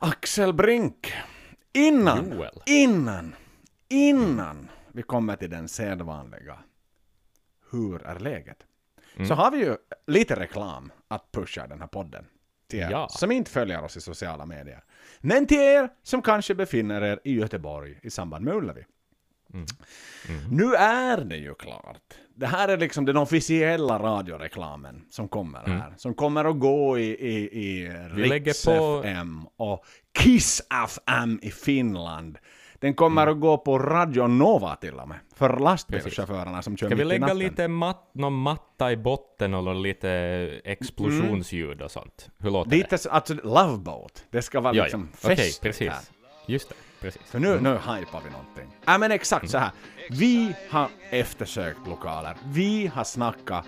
Axel Brink. Innan, Joel. innan, innan vi kommer till den sedvanliga Hur är läget? Så har vi ju lite reklam att pusha den här podden. Till er Ja. som inte följer oss i sociala medier. Men till er som kanske befinner er i Göteborg i samband med Ullevi. Nu är det ju klart. Det här är liksom den officiella radioreklamen som kommer här. Som kommer att gå i, i, i Vi lägger på- FM och Kiss FM i Finland. Den kommer att gå på Radio Nova till och med. För lastbilschaufförerna som kör Ska vi mitt i lägga lite mat, någon matta i botten och lite explosionsljud och sånt? Hur låter det? Lite så- alltså Love Boat. Det ska vara Ja, liksom ja. Okej, fest precis. här. Just det, precis. För nu, nu hypar vi någonting. Ja men exakt så här. Vi har eftersökt lokaler. Vi har snackat.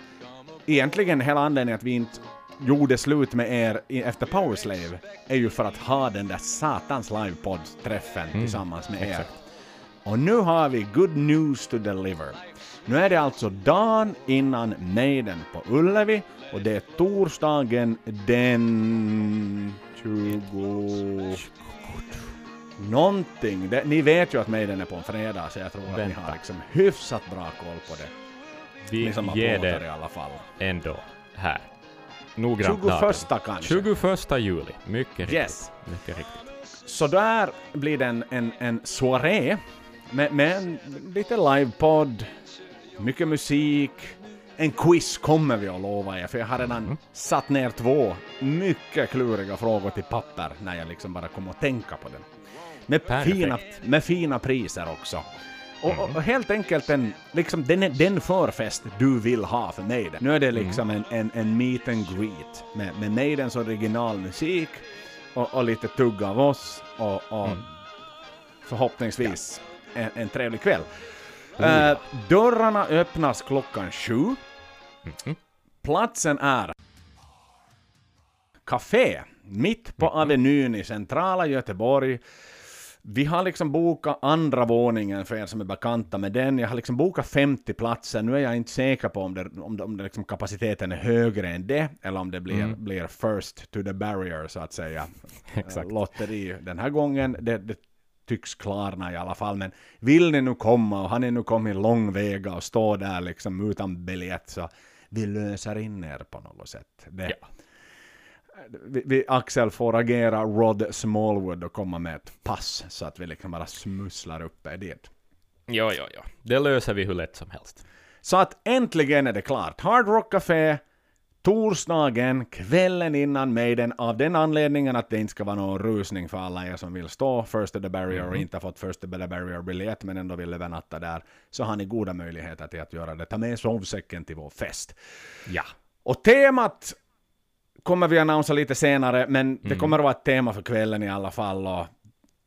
Egentligen hela anledningen att vi inte gjorde slut med er efter Powerslave är ju för att ha den där satans livepodd-träffen tillsammans med er. exakt. Och nu har vi good news to deliver. Nu är det alltså dagen innan Maiden på Ullevi och det är torsdagen den 20... Någonting. Det, ni vet ju att Maiden är på en fredag så jag tror att ni Vänta. har liksom hyfsat bra koll på det. Ni Vi som har ger plåtar i det alla fall. ändå här. Noggrant 21 datum. kanske. 21 juli. Mycket riktigt. Yes. Mycket riktigt. Så där blir det en, en, en soaré med, med en, lite livepodd, mycket musik, en quiz kommer vi att lova er, för jag har redan Mm. satt ner två mycket kluriga frågor till papper när jag liksom bara kom att tänka på den. Med Perfekt. fina, med fina priser också. Och, och, Mm. och helt enkelt en, liksom, den, den förfest du vill ha för Maiden. Nu är det liksom Mm. en, en, en meet and greet med, med Maidens originalmusik och, och lite tugg av oss och, och Mm. förhoppningsvis en, en trevlig kväll. Ja. Eh, dörrarna öppnas klockan sju. Mhm. Platsen är Café, mitt på Avenyn i centrala Göteborg. Vi har liksom bokat andra våningen för er som är bekanta med den. Jag har liksom bokat 50 platser. Nu är jag inte säker på om, det, om, det, om det liksom kapaciteten är högre än det, eller om det blir, blir first to the barrier, så att säga. Exakt. Eh, Lotteri den här gången. Det, det tycks klarna i alla fall. Men vill ni nu komma och har ni nu kommit lång väg och stå där liksom utan biljett så vi löser in er på något sätt. Det, Ja. Vi, vi, Axel får agera Rod Smallwood och komma med ett pass så att vi liksom bara smusslar upp er dit. Ja, ja, ja. Det löser vi hur lätt som helst. Så att äntligen är det klart. Hard Rock Café, torsdagen, kvällen innan Maiden, av den anledningen att det inte ska vara någon rusning för alla er som vill stå First to the Barrier och inte har fått First to the Barrier-biljett men ändå vill övernatta där, så har ni goda möjligheter till att göra det. Ta med sovsäcken till vår fest. Ja. Och temat kommer vi annonsera lite senare, men det kommer att vara ett tema för kvällen i alla fall. Och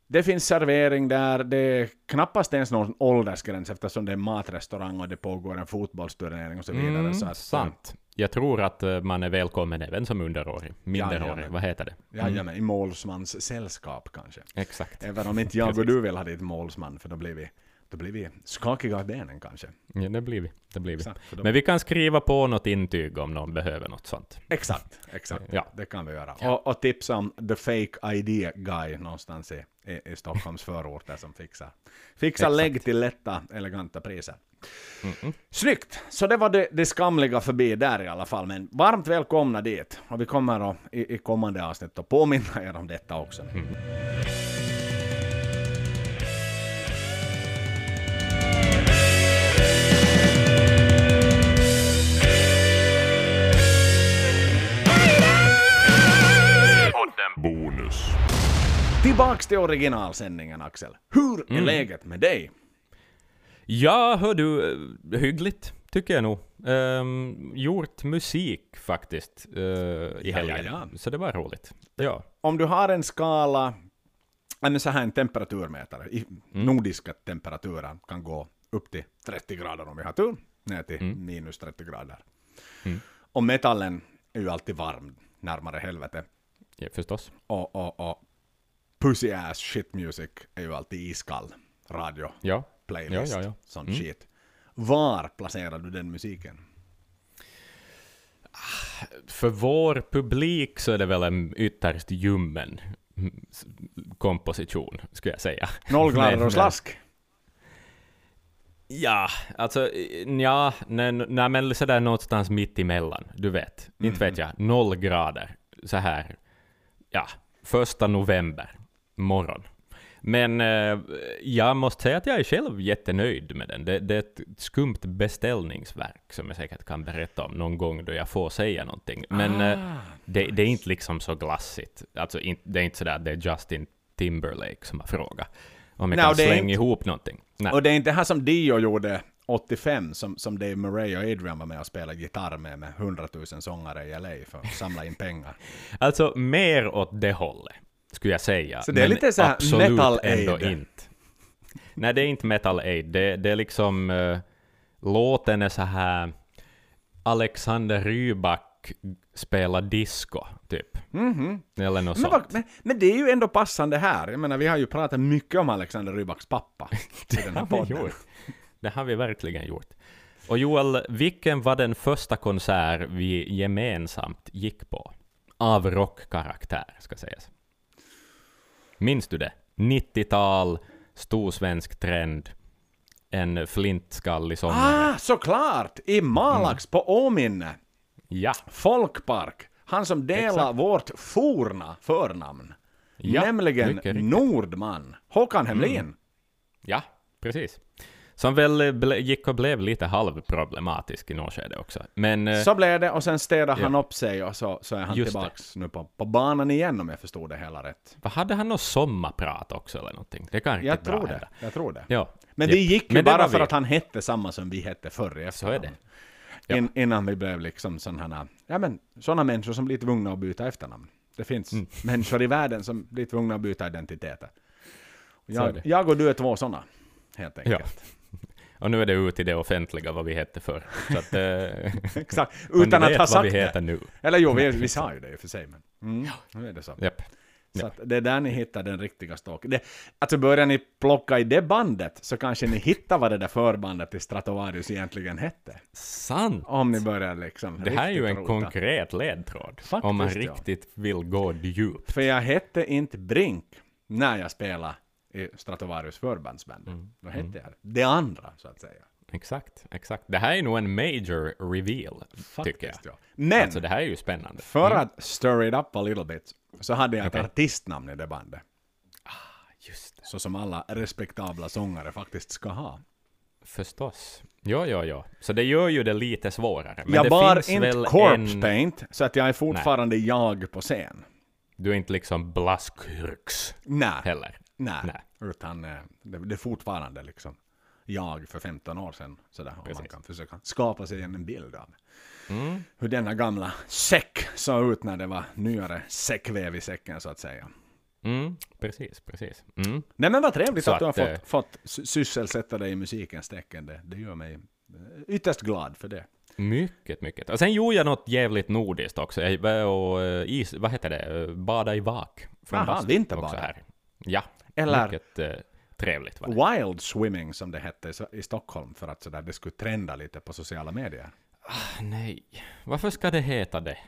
det finns servering där, det är knappast ens någon åldersgräns eftersom det är matrestaurang och det pågår en fotbollsturnering och så vidare. Mm, så att, sant. Jag tror att eh, man är välkommen även som underårig. Minderårig, vad heter det? Jajamän, i målsmans sällskap kanske. Exakt. Även om inte jag och du vill ha dit målsman, för då blir vi, då blir vi skakiga i benen kanske. Ja, det blir vi. Det blir vi. Exakt, då- Men vi kan skriva på något intyg om någon behöver något sånt. Exakt, exakt. Ja. Det kan vi göra. Och, och tipsa om the fake ID guy någonstans i, i, i Stockholms förorter som fixar, fixar Exakt. lägg till lätta, eleganta priser. Snyggt! Så det var det, det skamliga förbi där i alla fall. Men varmt välkomna dit. Och vi kommer att, i, i kommande avsnitt att påminna er om detta också. Bonus. Tillbaks till originalsändningen Axel. Hur är läget med dig? Ja, hör du, eh, hyggligt tycker jag nog. Ehm, gjort musik faktiskt eh, i Ja, helgen. ja, ja. Så det var roligt. Ja. Om du har en skala, en så här en temperaturmätare, i nordiska temperaturer kan gå upp till 30 grader om vi har tur, ner till minus 30 grader. Och metallen är ju alltid varm, närmare helvete. ja, förstås. Och, och, och pussy ass shit music är ju alltid iskall. Radio, Ja. playlist, Ja, ja, ja. sån shit. Var placerar du den musiken? För vår publik så är det väl en ytterst ljummen mm, komposition, skulle jag säga. Noll eh, och slask. Ja, alltså, ja, nej, nej men sådär någonstans mitt emellan, du vet. Inte vet jag, noll grader, så här, ja, första november, morgon. Men eh, jag måste säga att jag är själv jättenöjd med den. Det, det är ett skumt beställningsverk som jag säkert kan berätta om någon gång då jag får säga någonting. Men eh, Ah, det, det är inte liksom så glassigt. Alltså, in, det är inte sådär att det är Justin Timberlake som har frågat om jag Nej, kan slänga inte- ihop någonting. Nej. Och det är inte det här som Dio gjorde 85, som, som Dave Murray och Adrian var med och spelade gitarr med, med 100 000 sångare i LA för att samla in pengar. Alltså mer åt det hållet, skulle jag säga. Så det är Men lite så här absolut Metal ändå inte. Nej, det är inte Metal Aid. Det, det är liksom... eh, låten är så här... Alexander Rybak spelar disco, typ. Mhm. Eller något Men, sånt. men, men det är ju ändå passande här. Jag menar, vi har ju pratat mycket om Alexander Rybaks pappa i den här har vi gjort. Det har vi verkligen gjort. Och Joel, vilken var den första konsert vi gemensamt gick på? Av rockkaraktär, ska sägas. Minns du det? 90-tal, stor svensk trend, en flintskallig sångare. Ah, såklart! I Malax på Åminne. Ja, Folkpark. Han som delar Exakt. vårt forna förnamn. Ja, Nämligen mycket. Nordman. Håkan Hemlin. ja, precis. Som väl gick och blev lite halvproblematisk i något skede också. Men... eh, Så blev det och sen städade han Ja. upp sig och så, så är han Just tillbaks nu på, på banan igen om jag förstod det hela rätt. Vad hade han något sommarprat också eller någonting? Det kan Jag bra tror det. hända. Jag tror det. Ja. Men vi gick ju Men det bara för vi. att han hette samma som vi hette förr i Så är det. Ja. In, innan vi blev liksom sådana, ja men sådana människor som blir tvungna att byta efternamn. Det finns Mm. människor i världen som blir tvungna att byta identiteter. Jag, det. jag och du är två sådana. Helt Ja. Och nu är det ute i det offentliga vad vi hette förr. Så att, eh, Exakt. Utan att ha vad sagt vi det. heter nu. Eller jo, vi, vi sa ju det i och för sig. Men mm, nu är det så. Japp. Så Ja. det är där ni hittar den riktiga stalken. Det, alltså börjar ni plocka i det bandet så kanske ni hittar vad det där förbandet till Stratovarius egentligen hette. Sant! Om ni börjar liksom Det här är ju en rota. konkret ledtråd. Faktiskt, om man ja. riktigt vill gå djupt. För jag hette inte Brink när jag spelade i Stratovarius förbandsband. Mm. Då hette jag det andra, så att säga. Exakt, exakt. Det här är nog en major reveal, tycker jag. Faktiskt, ja. Men, Alltså det här är ju spännande. för Mm. att stir it up a little bit, så hade jag ett Okej. artistnamn i det bandet. Just det. Så som alla respektabla sångare faktiskt ska ha. Förstås. Ja, ja, ja. Så det gör ju det lite svårare. Men jag det bar finns inte väl corpse en... paint, så att jag är fortfarande jag på scen. Du är inte liksom Blaskurks Nej, heller. Nej. Nej. Utan eh, det, det är fortfarande liksom jag för 15 år sedan. Sådär, om man kan försöka skapa sig en bild av Mm. hur denna gamla säck såg ut när det var nyare säckväv i säcken så att säga. Mm. Precis, precis. Mm. Nej men vad trevligt Så att du har att, eh, fått, fått sy- sysselsätta dig i musikens tecken. Det, det gör mig eh, ytterst glad för det. Mycket, mycket. Och sen gjorde jag något jävligt nordiskt också. Jag var och is, vad heter det, bada i vak. från Aha, vinterbada. också Här. Ja, Eller- mycket eh, trevligt var det. Wild swimming som det hette i- Stockholm för att sådär, det skulle trenda lite på sociala medier. Ah, nej, varför ska det heta det?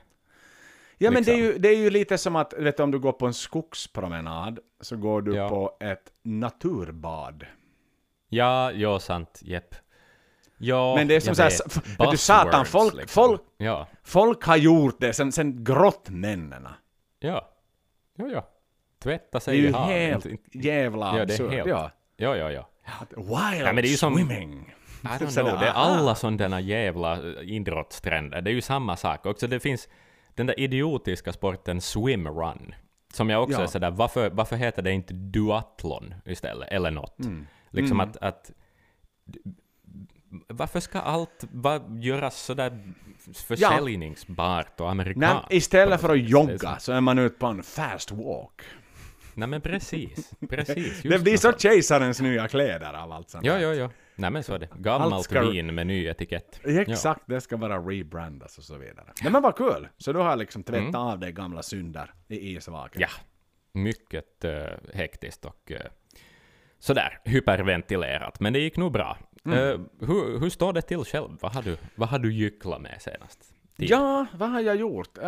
Ja men det är, Liksom. ju, det är ju lite som att, vet du, om du går på en skogspromenad så går du Ja. på ett naturbad. Ja, ja, sant, jepp. Ja, Men det är som jag så här, vet. du, satan, folk- liksom. folk- Ja, Folk har gjort det sen, sen grottmännen. ja. Ja, ja. Tvätta Det är sig ju i havet. helt Inte- jävla Ja, det är helt- Ja. Ja, ja, ja. Wild det är ju som- swimming. I don't know, det är alla sådana jävla eh, idrottstrender. Det är ju samma sak också. Det finns den där idiotiska sporten swimrun. Som jag också Ja. är sådär, varför, varför heter det inte duathlon istället? Eller något. Mm. Liksom att, att... Varför ska allt va, göras sådär försäljningsbart och Nej, amerikanskt? istället för att? Det är jogga så- så är man ute på en fast walk. Nej men precis, precis. Det blir så kejsarens nya kläder av allt sånt Ja, ja, ja. Nej men så är det. Gammalt ska- vin med ny etikett. Exakt, det ska bara rebrandas och så vidare. Nej men vad kul! Så du har liksom tvättat Mm. av dig gamla synder i isvaken. Ja, mycket uh, hektiskt och uh, sådär hyperventilerat. Men det gick nog bra. Mm. Eh, hur, hur står det till själv? Vad har du, vad har du gycklat med senast? tid? Ja, vad har jag gjort? Uh,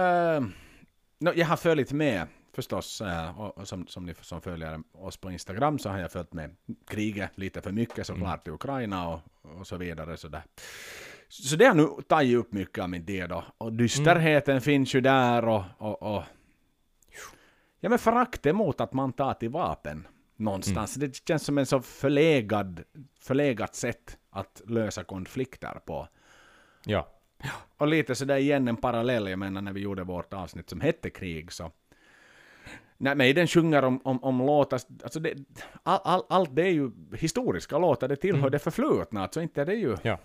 no, jag har följt med förstås, eh, och, som, som ni som följer oss på Instagram så har jag följt med kriget lite för mycket såklart i Ukraina och, och så vidare. Så, där. så det har nu tagit upp mycket av min del då. Och dysterheten finns ju där och, och, och ja men föraktet mot att man tar till vapen någonstans. Det känns som en så förlegad, förlegat sätt att lösa konflikter på. Ja. Och lite sådär igen en parallell, jag menar när vi gjorde vårt avsnitt som hette krig så när Maiden sjunger om, om, om låtar, alltså det, all, all, allt det är ju historiska låtar, det tillhör det förflutna, alltså inte det är ju Ja.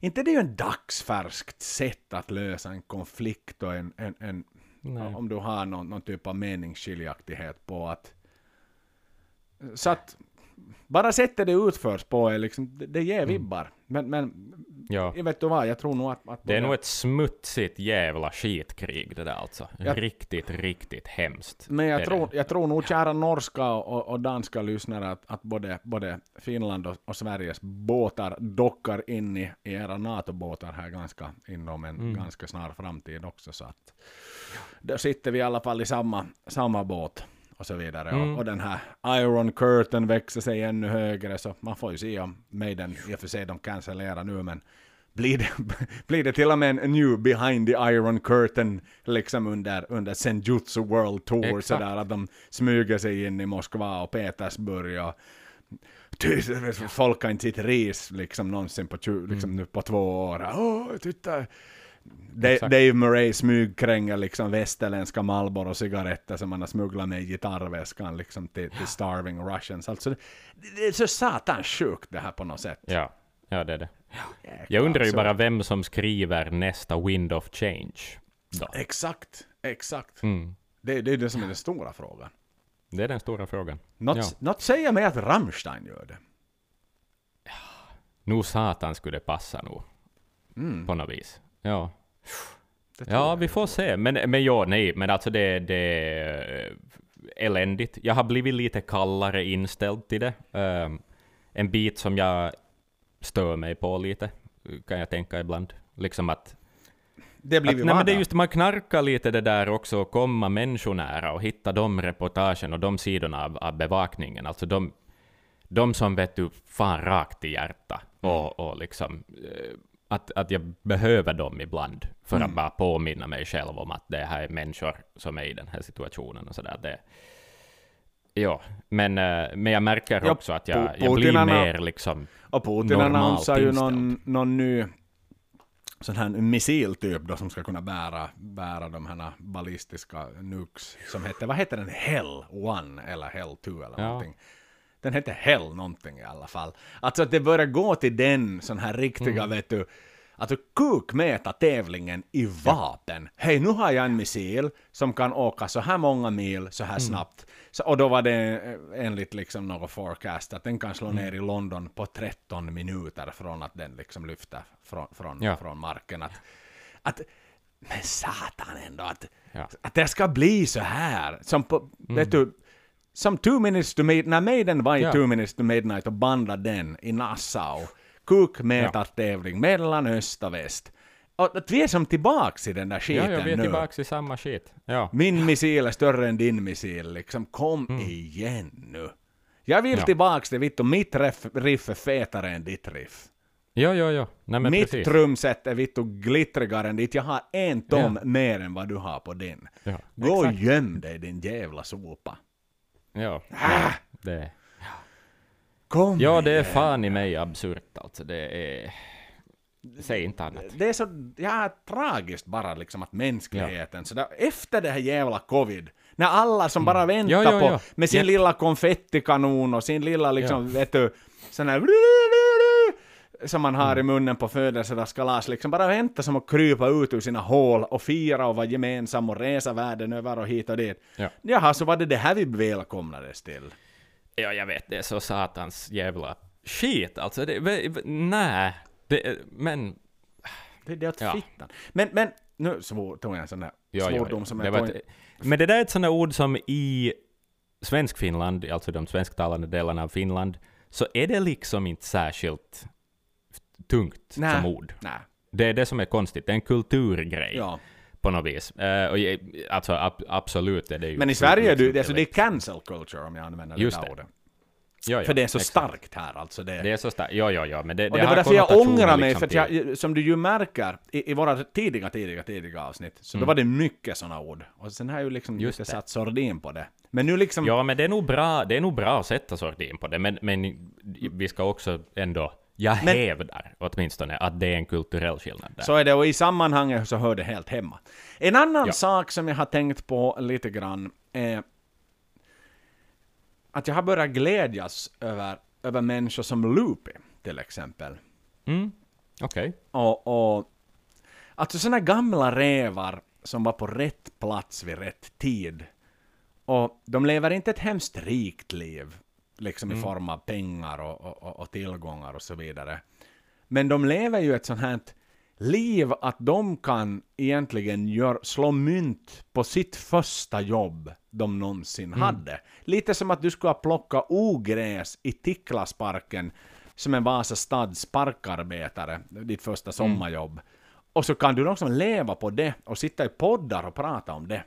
inte det är ju en dagsfärskt sätt att lösa en konflikt och en, en, en Nej. om du har någon, någon typ av meningsskiljaktighet på att så att bara sättet det utförs på är liksom, det, det ger vibbar. Men, men Ja. jag vet du vad, jag tror nog att... att Det är nog ett smutsigt jävla skitkrig det där alltså. Ja. Riktigt, riktigt hemskt. Men jag det. tror, jag tror nog kära norska och, och danska lyssnare att, att både, både Finland och, och Sveriges båtar dockar in i, i era NATO-båtar här ganska inom en Mm. ganska snar framtid också. Så att då sitter vi i alla fall i samma, samma båt och så vidare. Mm. Och, och den här Iron Curtain växer sig ännu högre så man får ju se om Maiden, i och för sig de cancellerar nu men blir det, blir det till och med en new behind the iron curtain liksom under, under Senjutsu World Tour Exakt. sådär att de smyger sig in i Moskva och Petersburg och folk har inte sitt ris liksom någonsin på, liksom nu på två år. Åh, titta! Dave Murray smygkränger liksom västerländska Marlboro-cigaretter som han har smugglat med i gitarrväskan liksom till, till Starving Russians. Alltså, det, det är så satans sjukt det här på något sätt. Ja, ja det är det. Jäklar, Jag undrar ju bara vem som skriver nästa Wind of Change. Då. Exakt, exakt. Mm. Det, det är det som är den stora frågan. Det är den stora frågan. Något, Ja. något säger mig att Rammstein gör det. Nu satan skulle det passa nog. Mm, På något vis. Ja. Ja, vi får se. Men, men ja, nej, men alltså det, det är eh, eländigt. Jag har blivit lite kallare inställd till det. Ehm, en bit som jag stör mig på lite, kan jag tänka ibland. Liksom att, Det blir att nej, men det är just man knarkar lite det där också, och komma människonära och hitta de reportagen och de sidorna av, av bevakningen. Alltså de, de som vet du, fan rakt i hjärta. Och, och liksom, eh, att, att jag behöver dem ibland för att bara påminna mig själv om att det här är människor som är i den här situationen och sådär. Det, ja, men, eh, men jag märker Ja, också att jag, jag blir mer liksom, Och Putin annonsar ju någon, någon ny sån här missiltyp då som ska kunna bära, bära de här ballistiska nukes som heter, vad heter den? Hell One eller Hell 2 eller Ja. någonting. Den heter Hell någonting i alla fall. Alltså att det börjar gå till den sån här riktiga, vet du, Alltså kukmäta tävlingen i vapen. Hej, nu har jag en missil som kan åka så här många mil så här snabbt. Så, och då var det eh, enligt liksom något forecast att den kan slå ner i London på 13 minuter från att den liksom lyfter från, från, Ja. från marken. Att, att, men satan ändå, att, Ja. att det ska bli så här. Som på, vet du, som Two Minutes to Midnight, när Maiden var i Ja. Two Minutes to Midnight och bandade den i Nassau, kukmätartävling mellan öst och väst. Och att vi är som tillbaks i den där ja, skiten ja, vi är nu. tillbaka i samma skit. Ja. Min missil är större än din missil, liksom kom igen nu. Jag vill Mm. Ja. tillbaks till vittu, mitt riff, riff är fetare än ditt riff. Ja, ja, ja. Nej, men mitt precis. trumset är vittu glittrigare än ditt, jag har en tom mer än vad du har på din. Ja, Gå och exakt. göm dig din jävla sopa. Ja, Ah! ja, det, Kom ja, det är igen. fan i mig absurt alltså. Det är... Säg inte annat. Det är så ja, tragiskt bara liksom att mänskligheten, så där, efter det här jävla covid, när alla som bara väntar Mm. Ja, ja, på, ja. med sin Ja. lilla konfettikanon och sin lilla liksom, vet du, sån här som man Mm. har i munnen på födelsedagskalas, liksom bara vänta som att krypa ut ur sina hål och fira och vara gemensam och resa världen över och hit och dit. Ja. Jaha, så var det det här vi välkomnades till. Ja, jag vet, det är så satans jävla skit alltså. Det, nej, det, men... Det är det åt Ja. fittan. Men, men, nu svor, tog jag en sån där Ja, svordom ja. som jag tog ett, Men det där är ett sånt där ord som i Svenskfinland, alltså de svensktalande delarna av Finland, så är det liksom inte särskilt tungt Nä. som ord. Nej. Det är det som är konstigt, det är en kulturgrej. Ja. på något vis. Eh, och, alltså ab, absolut är det ju... Men i Sverige är det, alltså det är cancel culture om jag använder Just det det. ordet. Ja, ja, För det är så exakt. starkt här alltså. Det, Det är så starkt. Ja, ja, ja, men det, och det det var därför jag ångrar mig, liksom för att jag, som du ju märker i, i våra tidiga, tidiga, tidiga avsnitt, så Mm. då var det mycket sådana ord. Och sen har jag ju liksom Just det. satt sordin på det. Men nu liksom, Ja, men det är nog bra, det är nog bra att sätta sordin på det, men, men vi ska också ändå... Jag Men- hävdar åtminstone att det är en kulturell skillnad där. Så är det, och i sammanhanget så hör det helt hemma. En annan Ja. sak som jag har tänkt på lite grann är att jag har börjat glädjas över, över människor som Loopy, till exempel. Mm, okej. Och, och alltså såna gamla rävar som var på rätt plats vid rätt tid. Och de lever inte ett hemskt rikt liv, liksom i form av pengar och, och, och, tillgångar och så vidare. Men de lever ju ett sånt här liv att de kan egentligen gör, slå mynt på sitt första jobb de någonsin hade. Lite som att du skulle ha plockat ogräs i Ticklasparken som en Vasastads parkarbetare, ditt första sommarjobb. Och så kan du liksom leva på det och sitta i poddar och prata om det.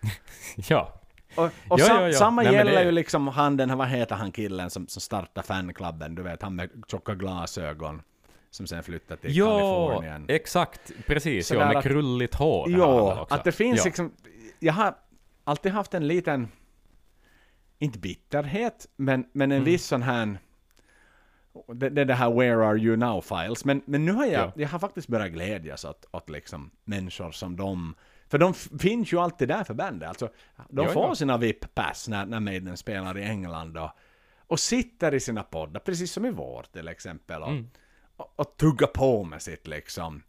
Ja. Och, och Ja, sam, ja, ja. samma Nej, gäller det- ju liksom han den här, vad heter han killen som, som startade fanklubben, du vet han med tjocka glasögon. Som sen flyttade till Ja, Kalifornien. exakt. Precis. Ja, med att- krulligt hår. också. att det finns ja. liksom... Jag har alltid haft en liten... Inte bitterhet, men, men Mm. en viss sån här... Det, det det här Where are you now files. Men, men nu har jag, Ja. jag har faktiskt börjat glädjas åt, åt liksom människor som de... För de finns ju alltid där för bandet. Alltså, de Ja, får ja. sina VIP-pass när, när Maiden spelar i England och, och sitter i sina poddar, precis som i vår till exempel. Och, Mm. och, och tuggar på med sitt liksom.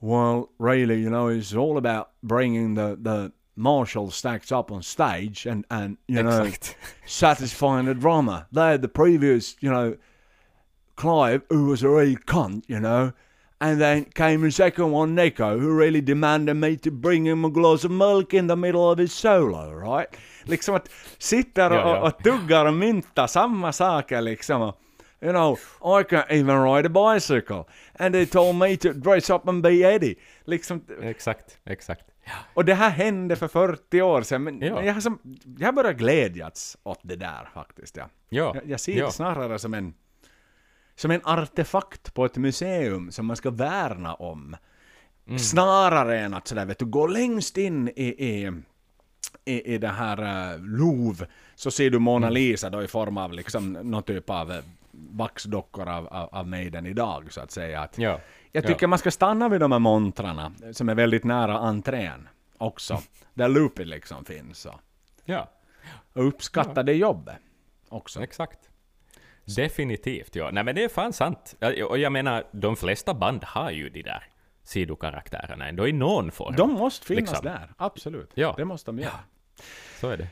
Well, really, you know, it's all about bringing the, the Marshall stacks up on stage and, and you know, satisfying the drummer. They had the previous, you know, Clive, who was a real cunt, you know, and then came the second one, Nico, who really demanded me to bring him a glass of milk in the middle of his solo, right? Liksom att sitter och, Ja, ja. och tuggar och myntar samma saker liksom. Och, You know, I can't even ride a bicycle. And they told me to dress up and be Eddie. Liksom, Exakt, exakt. och det här hände för 40 år sedan, men Ja. jag, har som, jag har börjat glädjas åt det där faktiskt. Ja. Ja. Jag, jag ser det snarare som en, som en artefakt på ett museum som man ska värna om. Mm. Snarare än att sådär, vet du, gå längst in i, i, i, i det här uh, Louvre, så ser du Mona Mm. Lisa då i form av liksom någon typ av eh, vaxdockor av, av, av Maiden idag, så att säga. Att, Ja. jag tycker man ska stanna vid de här montrarna, som är väldigt nära entrén också, där Loopy liksom finns. Och, Ja, och uppskatta det jobbet också. exakt. Definitivt, ja. Nej men det är fan sant. Ja, Och jag menar, de flesta band har ju de där sidokaraktärerna ändå i någon form. De måste finnas Liksom. där, absolut. Ja. Det måste de göra. Så är det.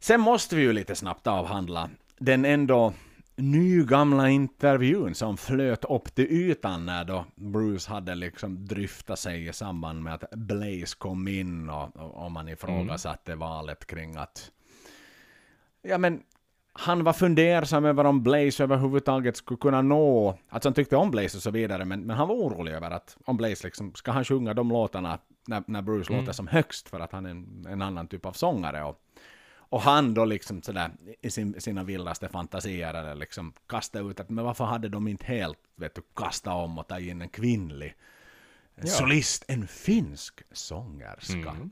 Sen måste vi ju lite snabbt avhandla den ändå nygamla intervjun som flöt upp till ytan när då Bruce hade liksom dryftat sig i samband med att Blaze kom in och, och, man ifrågasatte valet kring att ja men han var fundersam över om Blaze överhuvudtaget skulle kunna nå, alltså han tyckte om Blaze och så vidare, men, men han var orolig över att om Blaze liksom, ska han sjunga de låtarna när, när Bruce låter som högst för att han är en, en annan typ av sångare och, och han då liksom sådär i sin, sina vildaste fantasier eller liksom kasta ut att men varför hade de inte helt, vet du, kasta om och ta in en kvinnlig Ja. solist, en finsk sångerska. Mm.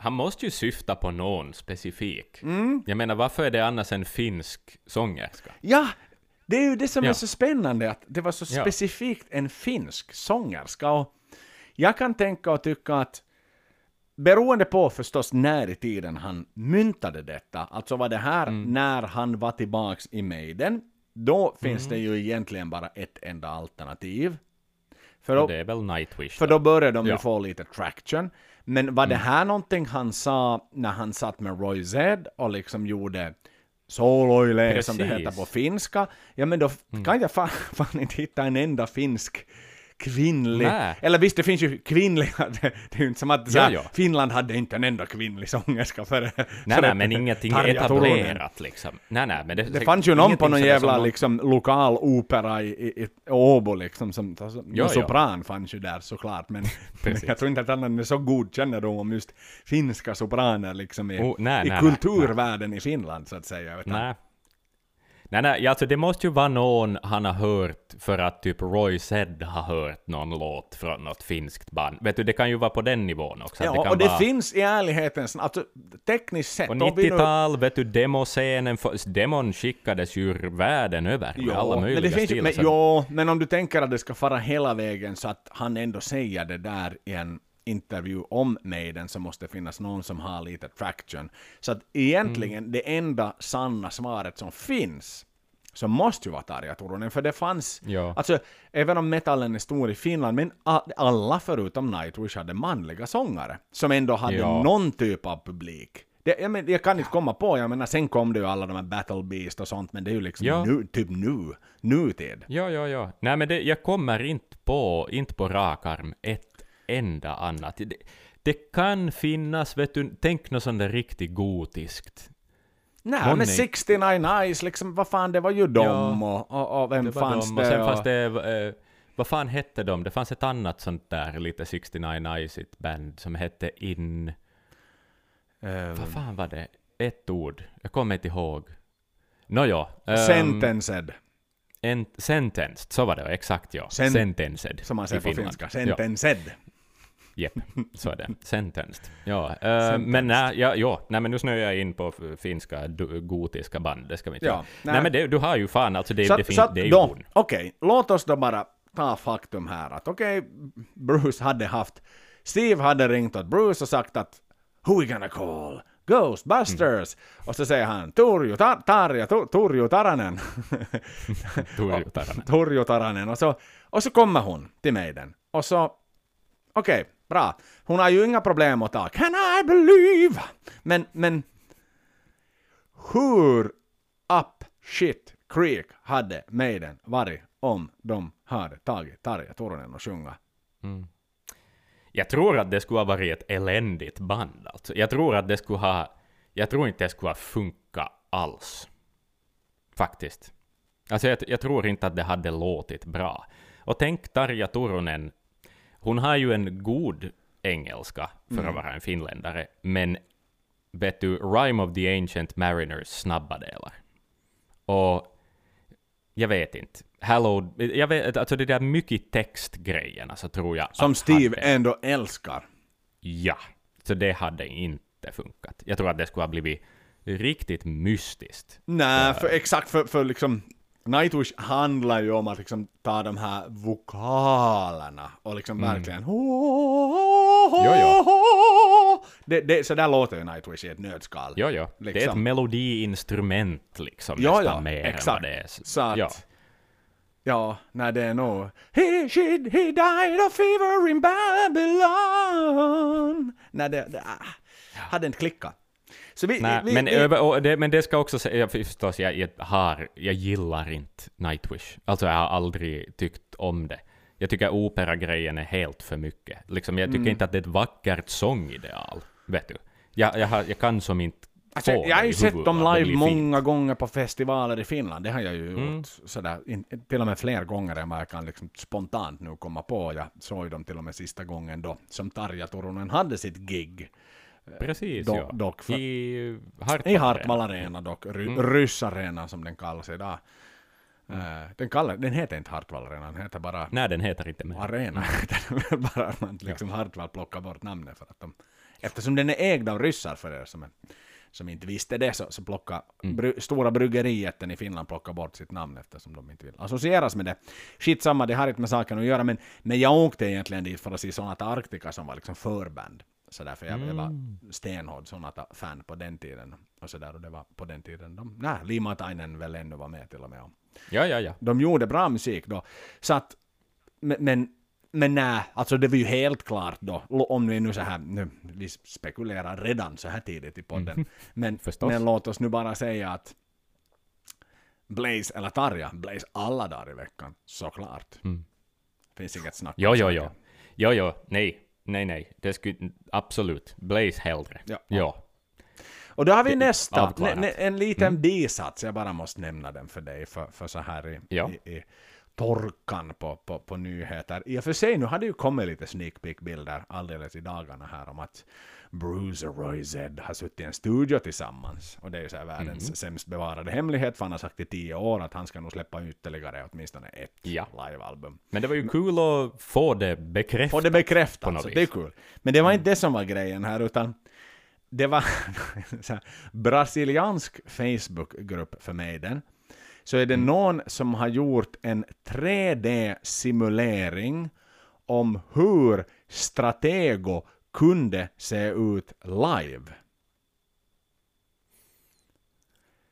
Han måste ju syfta på någon specifik. Mm. Jag menar, varför är det annars en finsk sångerska? Ja, det är ju det som är Ja. så spännande, att det var så Ja. specifikt en finsk sångerska. Och jag kan tänka och tycka att beroende på förstås när i tiden han myntade detta, alltså var det här Mm. när han var tillbaks i Maiden, då finns det ju egentligen bara ett enda alternativ. För då, det är väl Nightwish för då började de ju Ja. Mm. få lite traction. Men var det här någonting han sa när han satt med Roy Zed och liksom gjorde Soloile som det. Mm. heter på finska? Ja men då f- kan jag fan, fan inte hitta en enda finsk kvinnlig. Nej. Eller visst, det finns ju kvinnliga, det, det är ju inte som att Ja, ja. Finland hade inte en enda kvinnlig sångerska före... Nej, nej, men ingenting etablerat liksom. Nej, nej, men det, Det fanns ju någon på någon jävla som- liksom, lokal opera i, i, i Åbo liksom, som, någon ja. sopran fanns ju där såklart, men, men jag tror inte att han hade så god kännedom om just finska sopraner liksom i, Oh, nej, i nej, kulturvärlden i Finland så att säga. Utan, Nej. Nej, nej, alltså det måste ju vara någon han har hört för att typ Roy Zed har hört någon låt från något finskt band. Vet du, det kan ju vara på den nivån också. Ja, det och det vara... finns i ärlighetens alltså tekniskt sett. Om vi nu- 90-tal, vet du, demoscenen, för- demon skickades ju världen över med alla möjliga men det finns stilar. men, så- ja, men om du tänker att det ska fara hela vägen så att han ändå säger det där i en intervju om Maiden så måste det finnas någon som har lite traction. Så att egentligen Mm. det enda sanna svaret som finns så måste ju vara Tarja Turunen, för det fanns, Ja. alltså även om metallen är stor i Finland, men alla förutom Nightwish hade manliga sångare, som ändå hade Ja. någon typ av publik. Det, jag, men, jag kan inte komma på, jag menar sen kom det ju alla de här Battle Beast och sånt, men det är ju liksom Ja. nu, typ nu, nutid. Ja, ja, ja. Nej, men det, jag kommer inte på, inte på rak arm ett enda annat. Det, det kan finnas, vet du, tänk något sånt där riktigt gotiskt. Nej, Någon men är- 69 Eyes, liksom, vad fan, det var ju dem Ja. och, och, och vem Det fanns de, det? och sen och- fanns det, eh, vad fan hette de? Det fanns ett annat sånt där, lite 69 Eyes band som hette In... eh, Vad fan var det? Ett ord. Jag kommer inte ihåg. Nåja. ehm, Sentenced, en, sentenced, så var det exakt ja. Sen- sentenced. som man säger på Finland. finska. Ja. Sentenced. Japp, så är det. Sentenced. Ja, eh, men nej, ja, ja, nej, men nu snöar jag in på finska gotiska band, det ska vi inte Ja, göra. nej. Nej, men det, du har ju fan, alltså det, Så, det, så det är ju okej, låt oss då bara ta faktum här att okej, Bruce hade haft, Steve hade ringt åt Bruce och sagt att Who we gonna call? Ghostbusters! Och så säger han Turjo, tar, Tarja, Tur- Taranen. Turjo Taranen. Och så, och så kommer hon till Maiden. Och så, okej, bra. Hon har ju inga problem att ta Can I believe? Men, men hur up shit creek hade Maiden varit om de hade tagit Tarja Turunen och sjunga? Mm. Jag tror att det skulle ha varit ett eländigt band alltså. Jag tror att det skulle ha... Jag tror inte det skulle ha funkat alls. Faktiskt. Alltså jag, jag tror inte att det hade låtit bra. Och tänk Tarja Turunen, hon har ju en god engelska för att vara en finländare, men vet du, Rime of the Ancient Mariners snabba delar. Och jag vet inte. Hello, jag vet, alltså det där mycket textgrejerna så tror jag Som Steve hade- ändå älskar. Ja, så det hade inte funkat. Jag tror att det skulle ha blivit riktigt mystiskt. Nej, för exakt för, för liksom Nightwish handlar ju om att liksom ta de här vokalerna och liksom verkligen Jo, jo. Det, det, så där låter ju Nightwish i ett nötskal. Ja, ja. Det är ett Liksom. melodiinstrument liksom, Ja, nästan ja, mer än exakt. vad det är. Så att, ja. ja, när det är nog He, she, he died of fever in Babylon. När det, det ah, hade inte klickat. Så vi, Nej, vi, men, vi, över, det, men det ska också säga, jag förstås, jag, jag, har, jag gillar inte Nightwish. Alltså jag har aldrig tyckt om det. Jag tycker operagrejen är helt för mycket. Liksom, jag tycker Mm. inte att det är ett vackert sångideal. Vet du? Jag, jag, har, jag kan som inte Alltså, jag har ju sett dem live många gånger på festivaler i Finland. Det har jag ju gjort Mm. sådär, in, till och med fler gånger än vad jag kan liksom spontant nu komma på. Jag såg dem till och med sista gången då, som Tarja Turunen hade sitt gig. Precis, Do- ja. dock för- I Hartwall. I Hartwall Arena dock, ry, Mm. Ryssarena som den kallas idag. Eh, den, kallar, den heter inte Hartwall Arena, den heter bara Nej, den heter inte mer. Arena. Den är väl bara man liksom Hartwall plockar bort namnet för att de, eftersom den är ägd av ryssar för er som, som inte visste det så, så plockar Mm. bry, stora bryggerijätten i Finland plockar bort sitt namn eftersom de inte vill associeras med det. Skitsamma, det har inte med saken att göra men, men jag åkte egentligen dit för att se Sonata Arctica som var liksom förband. Så därför jag, jag var Mm. stenhård Sonata-fan på den tiden. Och så där, och det var på den tiden de, nej, Limatainen väl ännu var med till och med. Ja, ja, ja. de gjorde bra musik då. Så att, men, men, men nej, alltså det var ju helt klart då, om vi nu så här, nu, vi spekulerar redan så här tidigt i podden, men, Förstås. men låt oss nu bara säga att Blaze eller Tarja, Blaze alla dagar i veckan, såklart. Mm. Finns inget snack Jo, om jo, saken. jo. Jo, jo, nej, nej, nej. Det skulle absolut. Blaze hellre. Ja. Ja. Och då har vi Det nästa, en liten bisats, jag bara måste nämna den för dig, för, för så här i, Ja. i, i torkan på, på, på nyheter. I och för sig, nu har det ju kommit lite sneak peek-bilder alldeles i dagarna här om att Bruce och Roy Z har suttit i en studio tillsammans. Och det är ju så här världens Mhm. sämst bevarade hemlighet, för han har sagt i tio år att han ska nog släppa ytterligare åtminstone ett Ja. livealbum. Men det var ju kul att få det bekräftat. Och det bekräftas, På något så vis. det är kul. Men det var inte det som var grejen här, utan det var en brasiliansk Facebookgrupp för Maiden. Så är det Mm. någon som har gjort en 3D-simulering om hur Stratego kunde se ut live.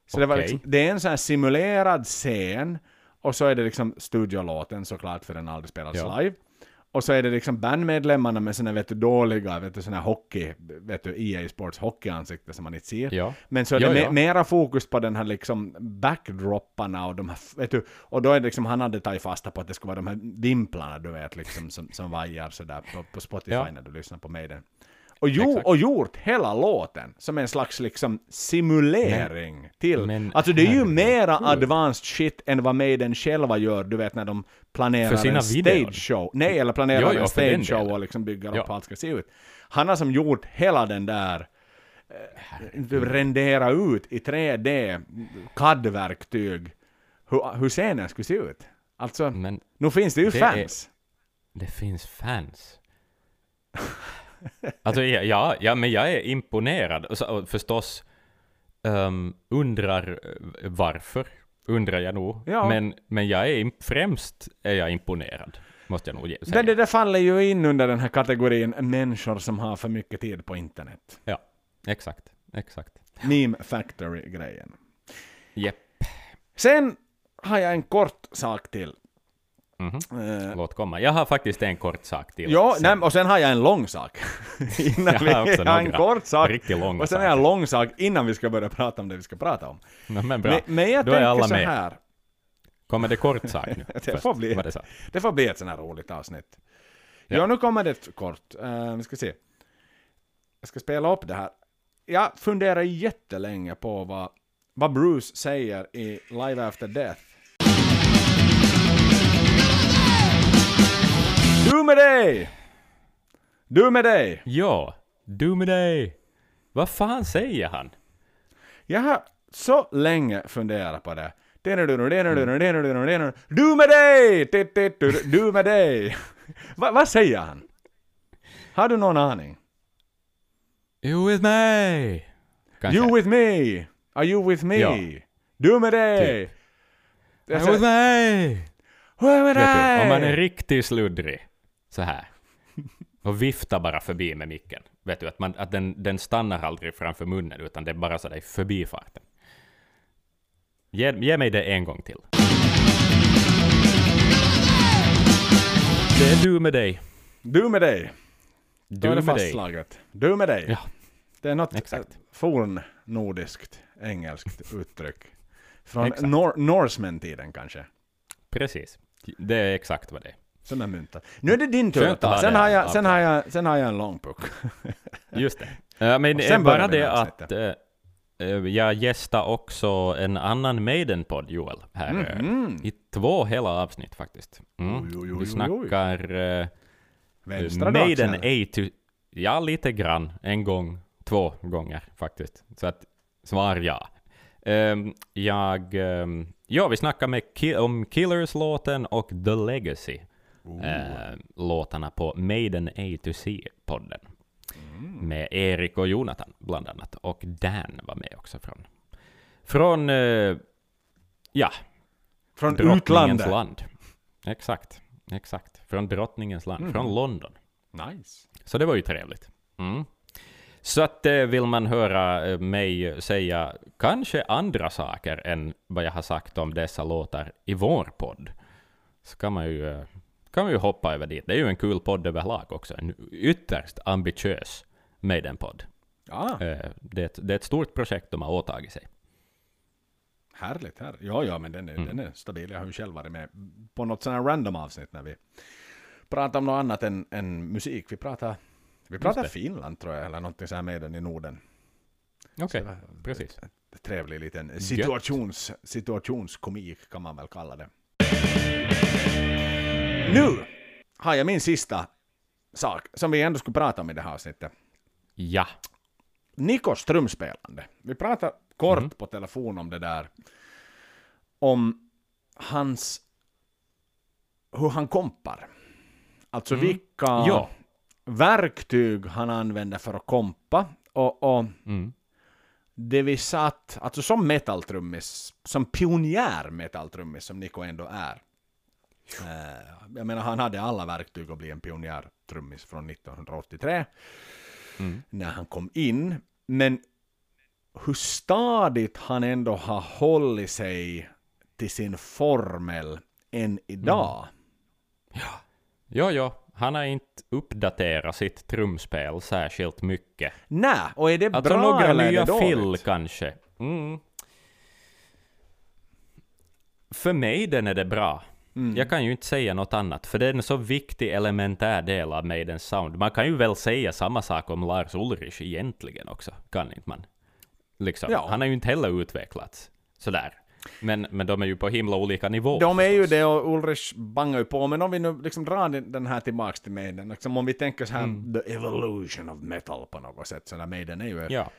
Så det, var liksom, det är en sån här simulerad scen och så är det liksom studiolåten såklart för den aldrig spelas Ja. live. Och så är det liksom bandmedlemmarna med såna vet du, dåliga, vet du, såna hockey, vet du, EA Sports hockeyansikte som man inte ser. Ja. Men så är Ja, det ja. me- mera fokus på den här liksom backdropparna och de här, vet du, och då är det liksom, han hade tagit fasta på att det skulle vara de här vimplarna du vet liksom som, som vajar sådär på, på Spotify Ja. när du lyssnar på Maiden. Och, jo, Exakt. och gjort hela låten som en slags liksom simulering till. men alltså det är ju mera advanced shit än vad Maiden själva gör, du vet när de planerar en stage show. Nej, eller planerar Jo, jo, en stage show och liksom bygger upp Ja. hur allt ska se ut. Han har som gjort hela den där eh, rendera ut i 3D CAD-verktyg hur, hur scenen skulle se ut. Alltså, Men nu finns det ju det fans. det finns fans. Alltså ja, ja, men jag är imponerad. Och, så, och förstås ehm, undrar eh, varför, undrar jag nog. Ja. Men, men jag är främst är jag imponerad, måste jag nog säga. Men det där faller ju in under den här kategorin människor som har för mycket tid på internet. Ja, exakt, exakt. Meme Factory-grejen. Jepp. Sen har jag en kort sak till. Mhm. Eh, Låt komma. Jag har faktiskt en kort sak till. Ja, sen. nej, och sen har jag en lång sak. innan Jag vi, har också jag har en kort sak. riktigt långa och sen har jag en lång sak innan vi ska börja prata om det vi ska prata om. No, men bra. Men, men jag Då är tänker alla så med. här. Kommer det kort sak nu? Det får bli. Det så? Det får bli ett sånt här roligt avsnitt. Ja, Ja. nu kommer det kort. Uh, vi ska se. Jag ska spela upp det här. Jag funderar jättelänge på vad, vad Bruce säger i Live After Death. Du med dig! Du med dig! Ja, du med dig. Vad fan säger han? Jag har så länge funderat på det. Du med dig! Du med dig! Va, vad säger han? Har du någon aning? You with me! Kanske. You with me! Are you with me? Ja. Du med dig! Det är You så- with me! Who Vet du, om man är riktigt sluddrig, så här, och viftar bara förbi med micken, vet du, att, man, att den, den stannar aldrig framför munnen, utan det är bara sådär i förbifarten. Ge, ge mig det en gång till. Det är du med dig. Du med dig. Då Du är det med dig. fastslaget. Du med dig. Ja, Det är något Exakt. eh, fornnordiskt engelskt uttryck. Från Exakt. Nor- Norseman-tiden kanske. precis. Det är exakt vad det är. Som är myntat. Nu är det din tur att ta. Sen har, jag, sen, har jag, sen har jag en lång puck. Just det. Ja, men sen bara det att eh, jag gästar också en annan Maiden-podd, Joel, här. eh, Mhm. I två hela avsnitt faktiskt. Mm. Oj, oj, oj. Vi snackar Vänstra Maiden. A to... Ja, lite grann. En gång, två gånger faktiskt. Så att svar ja. Ehm, jag... ehm, ja, vi snackar med Ki- om Killers-låten och The Legacy. Eh, låtarna på Maiden A to C-podden. Mm. Med Erik och Jonathan bland annat. Och Dan var med också från... Från... eh, ja, Från drottningens utlandet. land. Exakt, exakt. Från drottningens land, Mm. från London. Nice. Så det var ju trevligt. Mm. Så att eh, vill man höra eh, mig säga kanske andra saker än vad jag har sagt om dessa låtar i vår podd, så kan man ju, eh, kan man ju hoppa över dit. Det är ju en kul podd överlag också. En ytterst ambitiös Maiden-podd. Ja, Eh, Det, är ett- det är ett stort projekt de har åtagit sig. härligt. Här. Ja, ja, men den är, Mm. den är stabil. Jag har ju själv varit med på något sånt här random avsnitt när vi prata om något annat än, än musik. Vi pratar, vi pratar det. Finland tror jag, eller någonting så här med den i Norden. Okej, var precis. en Trevlig liten situations, situationskomik kan man väl kalla det. Nu har jag min sista sak som vi ändå skulle prata om i det här avsnittet. Ja. Nikos trumspelande. Vi pratade kort på telefon om det där. Om hans... Hur han kompar. Alltså vilka Ja. verktyg han använder för att kompa. Och, och Mm. det vi satt, alltså som metaltrummis, som pionjär metaltrummis som Niko ändå är. Eh, jag menar han hade alla verktyg att bli en pionjärtrummis från 1983 Mm. när han kom in. Men hur stadigt han ändå har hållit sig till sin formel än idag. Jo, jo. Han har inte uppdaterat sitt trumspel särskilt mycket. Nej, och är det Alltså bra några eller nya fill kanske. Mm. För mig den är det bra. Mm. Jag kan ju inte säga något annat, för det är en så viktig elementär del av Maidens sound. Man kan ju väl säga samma sak om Lars Ulrich egentligen också, kan inte man? Liksom. Ja. Han har ju inte heller utvecklats sådär. Men, men de är ju på himla olika nivåer. De är ju det och Ulrich bangar ju på, men om vi nu liksom drar den den här tillbaks till Maiden, liksom om vi tänker så här, Mm. the evolution of metal på något sätt, så där Maiden är ju... Ja.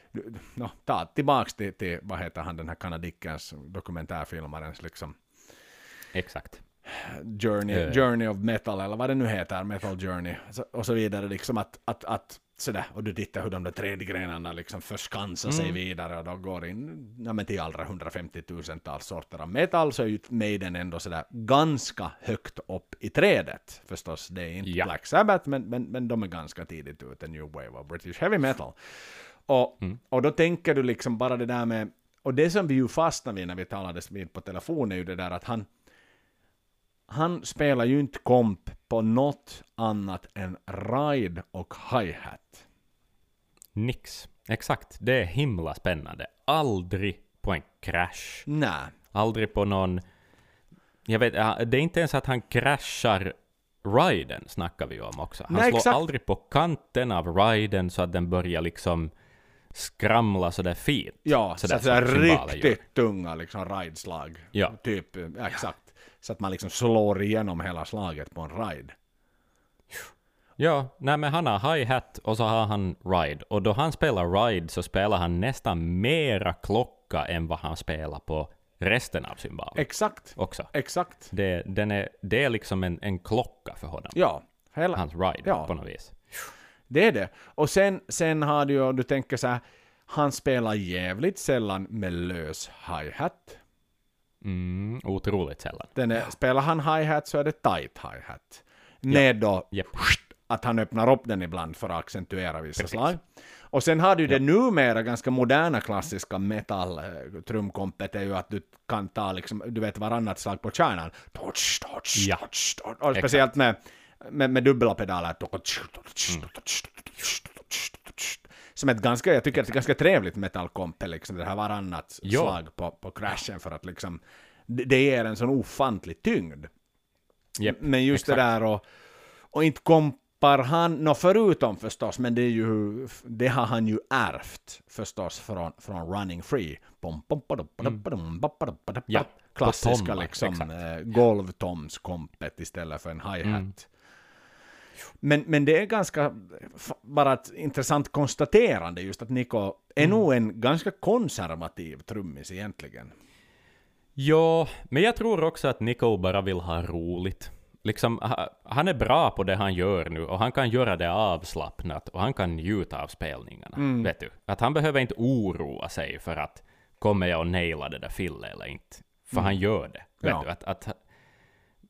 No, ta tillbaks till, till, vad heter han, den här kanadickens dokumentärfilmarens liksom Exakt. Journey, Eh. Journey of Metal, eller vad det nu heter, Metal Journey, och så vidare, liksom att, att, att sådär, och du tittar hur de där trädgrenarna liksom förskansar sig vidare och de går in ja, men till allra 150 000-tals sorter av metal, så är ju Maiden ändå sådär ganska högt upp i trädet. Förstås, det är inte Ja. Black Sabbath, men, men, men de är ganska tidigt ute, New Wave of British Heavy Metal. Och, och då tänker du liksom bara det där med, och det som vi ju fastnade vid när vi talades vid på telefon är ju det där att han han spelar ju inte komp på något annat än ride och hi-hat. Nix. Exakt. Det är himla spännande. Aldrig på en crash. Nej. Aldrig på någon... Jag vet, det är inte ens att han kraschar riden, snackar vi om också. Han Nej, slår exakt. aldrig på kanten av riden så att den börjar liksom skramla sådär fint. Ja, så Sådär att säga som cymbaler riktigt tunga liksom rideslag. Ja. Typ, ja, exakt. Så att man liksom slår igenom hela slaget på en ride. Ja, nej men han har hi-hat och så har han ride. Och då han spelar ride så spelar han nästan mera klocka än vad han spelar på resten av cymbalen Exakt. också. Exakt. Det, den är, det är liksom en, en klocka för honom. Ja. Hela, Hans ride Ja. på något vis. Det är det. Och sen, sen har du ju, du tänker så här, han spelar jävligt sällan med lös hi-hat. Mm, otroligt sällan. Den är, Spelar han hi-hat så är det tight hi-hat. Med då Japp. att han öppnar upp den ibland för att accentuera vissa slag. Och sen har du ju det numera ganska moderna klassiska metal-trumkompet är ju att du kan ta liksom, du vet varannat slag på kärnan. Touch, touch, Ja. touch, touch. Och speciellt med, med, med dubbla pedaler. Mm. Som ett ganska, jag tycker att det är ganska trevligt metalkomp, liksom det här varannat Ja. slag på, på crashen för att liksom, det, det ger en sån ofantlig tyngd. Japp, Men just det exakt. där och, och inte kompar han, nå förutom förstås, men det är ju, det har han ju ärvt förstås från, från Running Free. Bom, bom, badum, badum, badum, badum, badum, Ja, på Klassiska liksom eh, golvtomskompet istället för en hi-hat. Mm. Men, men det är ganska bara ett intressant konstaterande just att Niko är Mm. nog en ganska konservativ trummis egentligen. Ja, men jag tror också att Nico bara vill ha roligt. Liksom, ha- han är bra på det han gör nu och han kan göra det avslappnat och han kan njuta av spelningarna. Mm. Vet du? Att han behöver inte oroa sig för att kommer jag att naila det där fillet eller inte. För han gör det. Vet Mm. Ja. du? Att, att,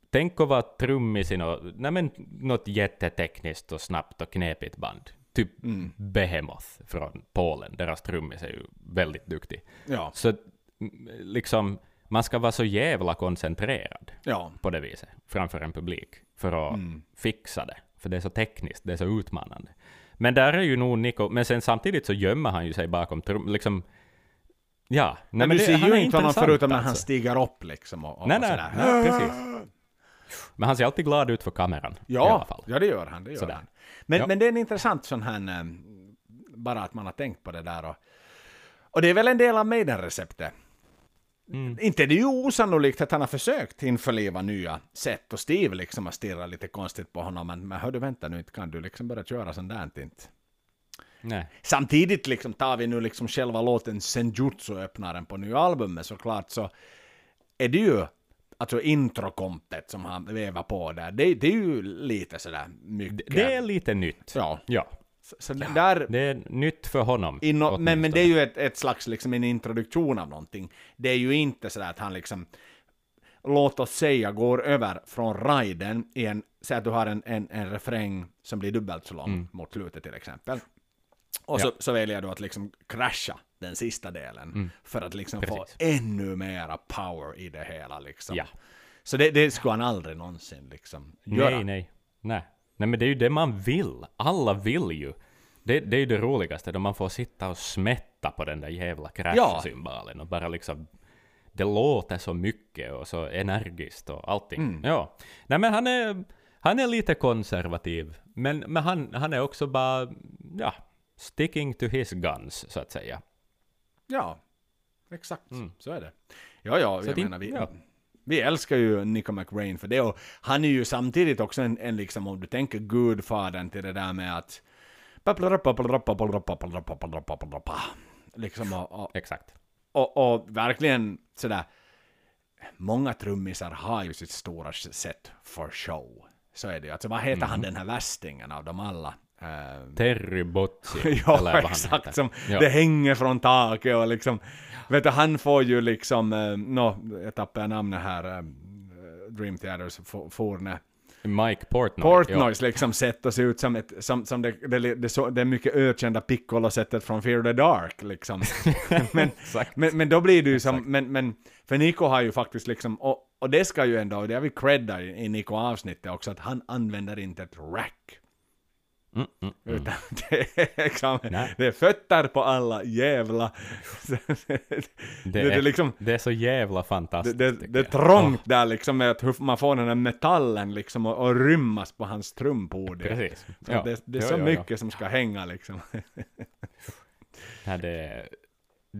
tänk att vara trummis i något, nej men, något jättetekniskt och snabbt och knepigt band. Typ Mm. Behemoth från Polen. Deras trummis är ju väldigt duktig. Ja, Så mm, liksom, man ska vara så jävla koncentrerad ja, på det viset framför en publik för att Mm. fixa det. För det är så tekniskt, det är så utmanande. Men där är ju nog Nico, men sen samtidigt så gömmer han ju sig bakom trum, liksom, ja. Nej, men, du det- ser ju inte honom förutom när han alltså. stiger upp liksom och, och, Nej, och nej, nej, precis. Men han ser alltid glad ut för kameran. I Ja, alla fall. ja det gör han. Det gör Sådär. han. Men, Ja. men det är en intressant sån här, eh, bara att man har tänkt på det där. Och, och det är väl en del av Maiden-receptet. Mm. Inte det är ju osannolikt att han har försökt införliva nya sätt och Steve liksom har stirrat lite konstigt på honom. Men, men hör du vänta nu, inte kan du liksom börja köra sånt där inte. Nej. Samtidigt liksom tar vi nu liksom själva låten Senjutsu-öppnaren på nya albumet såklart så är det ju alltså introkompet som han vevar på där. Det, det är ju lite sådär mycket. Det är lite nytt. Ja. ja. Så, så där, Det är nytt för honom. inno, men, men det är ju ett, ett slags liksom en introduktion av någonting. Det är ju inte sådär att han liksom låt oss säga går över från riden i en, säg att du har en, en, en refräng som blir dubbelt så lång mot slutet till exempel. Och så, Mm. Ja. så väljer du att liksom crasha den sista delen för att liksom få Mm. Precis. ännu mera power i det hela liksom. Ja. Så det, det skulle han aldrig någonsin liksom göra. Nej, nej. Nej. Nej, men det är ju det man vill. Alla vill ju. Det, det är ju det roligaste, då man får sitta och smätta på den där jävla crash-symbalen och bara liksom... Det låter så mycket och så energiskt och allting. Mm. Ja. Nej, men han är, han är lite konservativ. Men, men han, han är också bara, ja, sticking to his guns, så att säga. Ja, exakt. Så är det. Ja, ja, Mm. Så jag det- menar vi, ja. vi älskar ju Nico McRain för det och han är ju samtidigt också en, en liksom, om du tänker gudfadern till det där med att liksom och, och, Exakt. och, och verkligen sådär många trummisar har ju sitt stora set for show. Så är det ju. Alltså vad heter han den här västingen av dem alla? Eh, Terry Bozzio. ja, exakt. Som Ja. Det hänger från taket och liksom... Vet du, han får ju liksom... Uh, no, jag tappade namnet här. eh, Dream Theaters for- forne. Mike Portnoy. Portnoys liksom sätt att se ut som ett... Som, som det, det, det, så, det mycket ökända piccolo-sättet från Fear the Dark liksom. men, men, men då blir det ju som... Men, men, för Nico har ju faktiskt liksom... Och, och det ska ju ändå... Och det har vi credda i, i Nico-avsnittet också. Att han använder inte ett rack. Mm, mm, mm. Utan det är, liksom, Nej. det är fötter på alla jävla... Det, det är, är liksom- det är så jävla Det, fantastiskt. det, det är jag. trångt där liksom med att hur man får den här metallen liksom och, och rymmas på hans. Precis. Så Ja. Det, det är så ja. mycket som ska hänga liksom. Ja, det,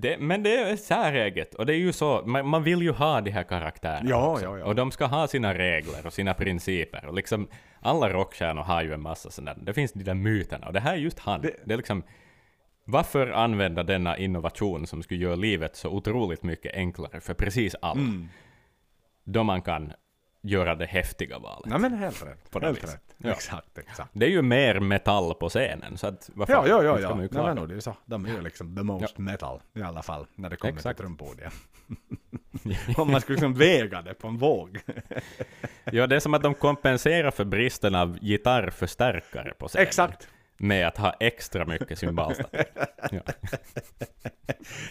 det, men det är säreget, och det är ju så, man, man vill ju ha de här karaktärerna Ja, också. ja, ja. Och de ska ha sina regler och sina principer. Och liksom, alla rockstjärnor har ju en massa sådana det finns de där myterna, och det här är just han. Det- Det, är liksom, varför använda denna innovation som skulle göra livet så otroligt mycket enklare för precis alla? Mm. Då man kan göra det häftiga valet. Nej men helt rätt. På helt rätt. Ja. Exakt, exakt. Det är ju mer metall på scenen, så att varför Ja, ja, ja, ja. Nej, men det. är så. De är ju liksom the most metal i alla fall när det kommer Exakt. till trumpodium. Om man skulle liksom väga det på en våg. Ja, det är som att de kompenserar för bristen av gitarrförstärkare på scenen. Exakt. Med att ha extra mycket cymbalstativ. ja.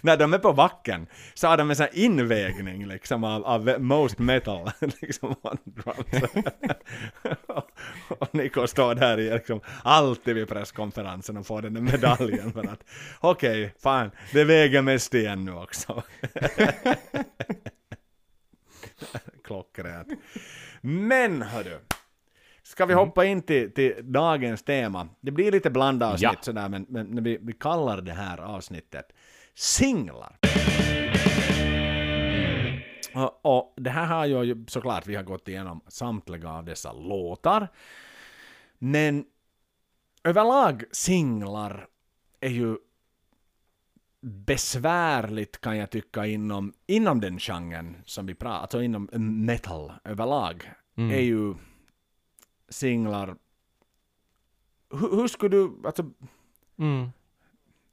när de är på backen så har de en sån här invägning liksom av, av most metal liksom on drums. och Nico står där i liksom, alltid vid presskonferensen och får den där medaljen för att okej, fan, det väger mest igen nu också. Klockrent. Men hördu, Ska vi hoppa in till, till dagens tema? Det blir lite blandavsnitt Ja. sådär, men, men men vi, vi kallar det här avsnittet singlar. Och, och det här har ju såklart, vi har gått igenom samtliga av dessa låtar. Men överlag singlar är ju besvärligt kan jag tycka inom, inom den genren som vi pratar, alltså inom metal överlag, Mm. är ju singlar... Hur, hur skulle du, alltså, Mm.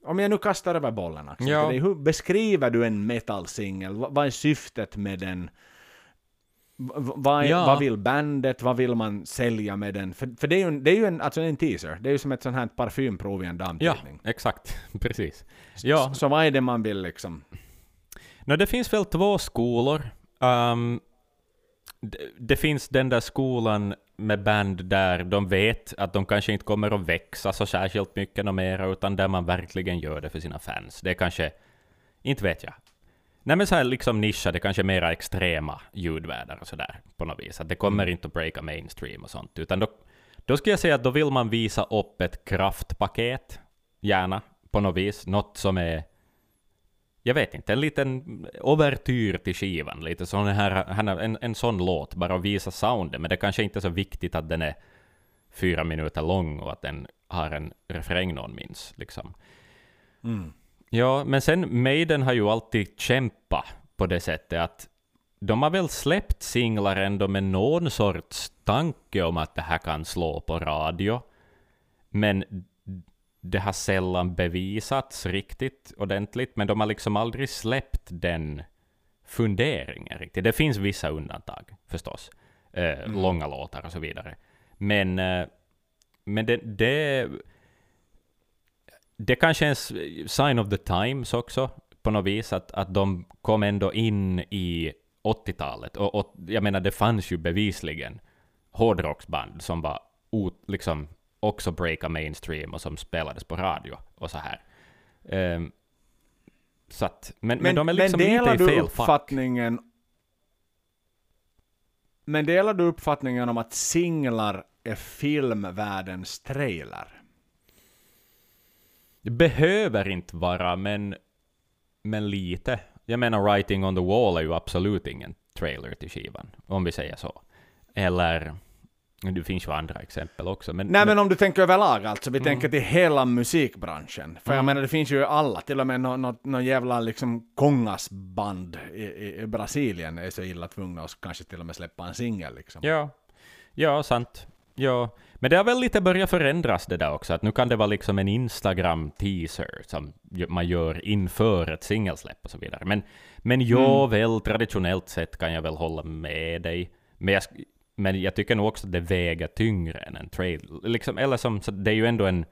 om jag nu kastar över bollen Axel, Ja. dig, hur beskriver du en metal-singel? Va- Vad är syftet med den? Vad, Ja. vad vill bandet? Vad vill man sälja med den? För, för det är ju, en, det är ju en, alltså en teaser. Det är ju som ett sånt här parfymprov i en Ja, damtidning. exakt. Precis. Ja, Så, så vad är det man vill liksom? no, det finns väl två skolor. Um, det, det finns den där skolan med band där de vet att de kanske inte kommer att växa så särskilt mycket något mer, utan där man verkligen gör det för sina fans. Det är kanske, inte vet jag. Nej men så här liksom nischade, kanske mera extrema ljudvärldar och sådär på något vis. Att det kommer inte att breaka mainstream och sånt, utan då, då skulle jag säga att då vill man visa upp ett kraftpaket, gärna, på något vis. Något som är, jag vet inte, en liten overtyr till skivan. Lite sån här, en, en sån låt, bara att visa soundet. Men det kanske inte är så viktigt att den är fyra minuter lång och att den har en refräng någon minns. Liksom. Mm. Ja, men sen Maiden har ju alltid kämpat på det sättet att de har väl släppt singlar ändå med någon sorts tanke om att det här kan slå på radio. Men det har sällan bevisats riktigt ordentligt, men de har liksom aldrig släppt den funderingen riktigt. Det finns vissa undantag förstås, eh, mm. långa låtar och så vidare. Men, eh, men det, det, det kanske är en sign of the times också, på något vis, att, att de kom ändå in i 80-talet. Och, och, jag menar, det fanns ju bevisligen hårdrocksband som var ut, liksom också breaka mainstream och som spelades på radio och så här. Um, så att, men, men, men de är liksom men lite i fel uppfattningen, fack. Men delar du uppfattningen om att singlar är filmvärldens trailer? Det behöver inte vara, men, men lite. Jag menar, Writing on the Wall är ju absolut ingen trailer till skivan, om vi säger så. Eller, det finns ju andra exempel också. Men, Nej men, om du tänker överlag alltså, vi mm. tänker till hela musikbranschen. För mm. jag menar det finns ju alla, till och med någon no, no jävla liksom kongasband i, i, Brasilien är så illa tvungna att kanske till och med släppa en singel liksom. Ja, ja sant. Ja, men det har väl lite börjat förändras det där också, att nu kan det vara liksom en Instagram-teaser som man gör inför ett singelsläpp och så vidare. Men, men ja, mm. väl traditionellt sett kan jag väl hålla med dig. Men jag, men jag tycker nog också att det väger tyngre än en trailer. Liksom, eller som, så det är ju ändå en...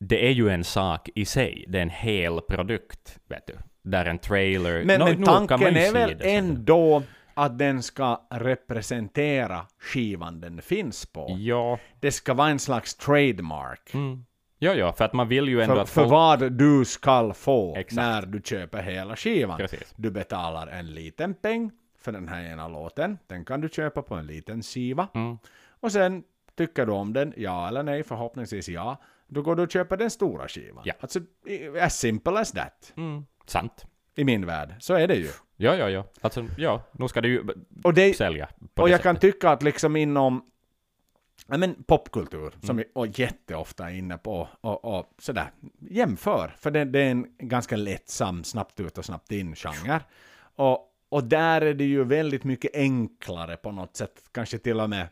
Det är ju en sak i sig, det är en hel produkt, vet du. Där en trailer... Men, no, men tanken är väl ändå att den ska representera skivan den finns på. Ja. Det ska vara en slags trademark. Mm. Ja, ja, för att man vill ju ändå för, att folk... För vad du ska få Exakt. när du köper hela skivan. Precis. Du betalar en liten peng för den här ena låten. Den kan du köpa på en liten skiva. Mm. Och sen tycker du om den, ja eller nej, förhoppningsvis ja. Då går du och köper den stora skivan. Ja. Alltså, as simple as that. Mm. Sant. I min värld, så är det ju. Ja, ja, ja. Alltså, ja, nu ska det ju och det, sälja. och jag sättet. kan tycka att liksom inom ja, men popkultur, som mm. vi jätteofta är inne på, och, och sådär, jämför. För det, det, är en ganska lättsam, snabbt ut och snabbt in genre. Och, och där är det ju väldigt mycket enklare på något sätt, kanske till och med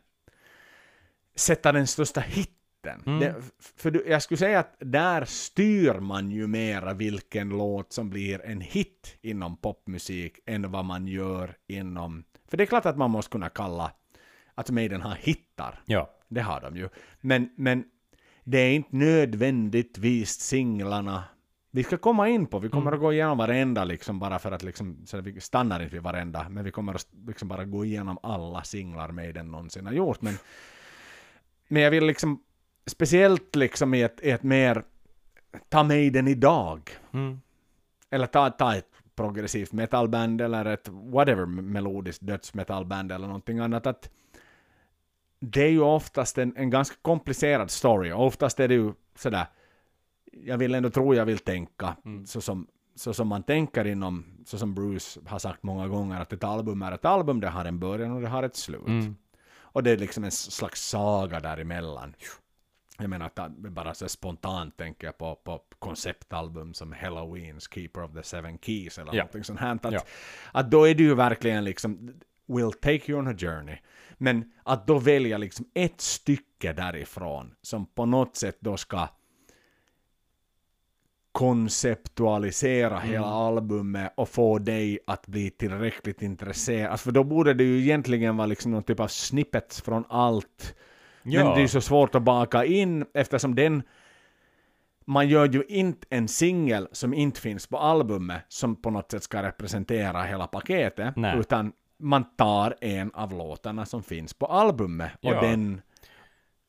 sätta den största hitten. Mm. Det, för jag skulle säga att där styr man ju mera vilken låt som blir en hit inom popmusik än vad man gör inom... För det är klart att man måste kunna kalla att Maiden har hittar. Ja. Det har de ju. Men, men det är inte nödvändigtvis singlarna vi ska komma in på, vi kommer mm. att gå igenom varenda liksom bara för att liksom, så vi stannar inte vid varenda, men vi kommer att liksom bara gå igenom alla singlar Maiden någonsin har gjort. Men, men jag vill liksom, speciellt liksom i ett, i ett mer, ta Maiden idag. Mm. Eller ta, ta ett progressivt metalband eller ett whatever melodiskt dödsmetalband eller någonting annat. Att det är ju oftast en, en ganska komplicerad story oftast är det ju sådär jag vill ändå tro jag vill tänka mm. så, som, så som man tänker inom, så som Bruce har sagt många gånger, att ett album är ett album, det har en början och det har ett slut. Mm. Och det är liksom en slags saga däremellan. Jag menar att bara så spontant tänker jag på, på konceptalbum som Halloweens Keeper of the Seven Keys eller ja. någonting sånt här. Att, ja. att då är det ju verkligen liksom will take you on a journey. Men att då välja liksom ett stycke därifrån som på något sätt då ska konceptualisera mm. hela albumet och få dig att bli tillräckligt intresserad. Alltså för då borde det ju egentligen vara liksom någon typ av snippets från allt. Ja. Men det är ju så svårt att baka in eftersom den man gör ju inte en singel som inte finns på albumet som på något sätt ska representera hela paketet, Nej. utan man tar en av låtarna som finns på albumet och ja. den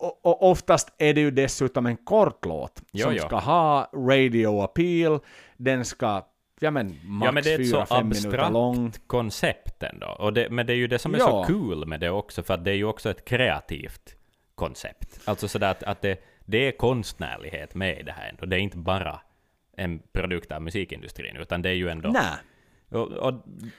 och, och, oftast är det ju dessutom en kort låt jo, som jo. ska ha radio appeal, den ska ja men max Ja, men det är ett så fyra, lång. abstrakt koncept ändå. Och det, men det är ju det som är Ja. så kul med det också, för att det är ju också ett kreativt koncept. Alltså sådär att, att det, det är konstnärlighet med i det här ändå. Det är inte bara en produkt av musikindustrin, utan det är ju ändå... Nej. Och, och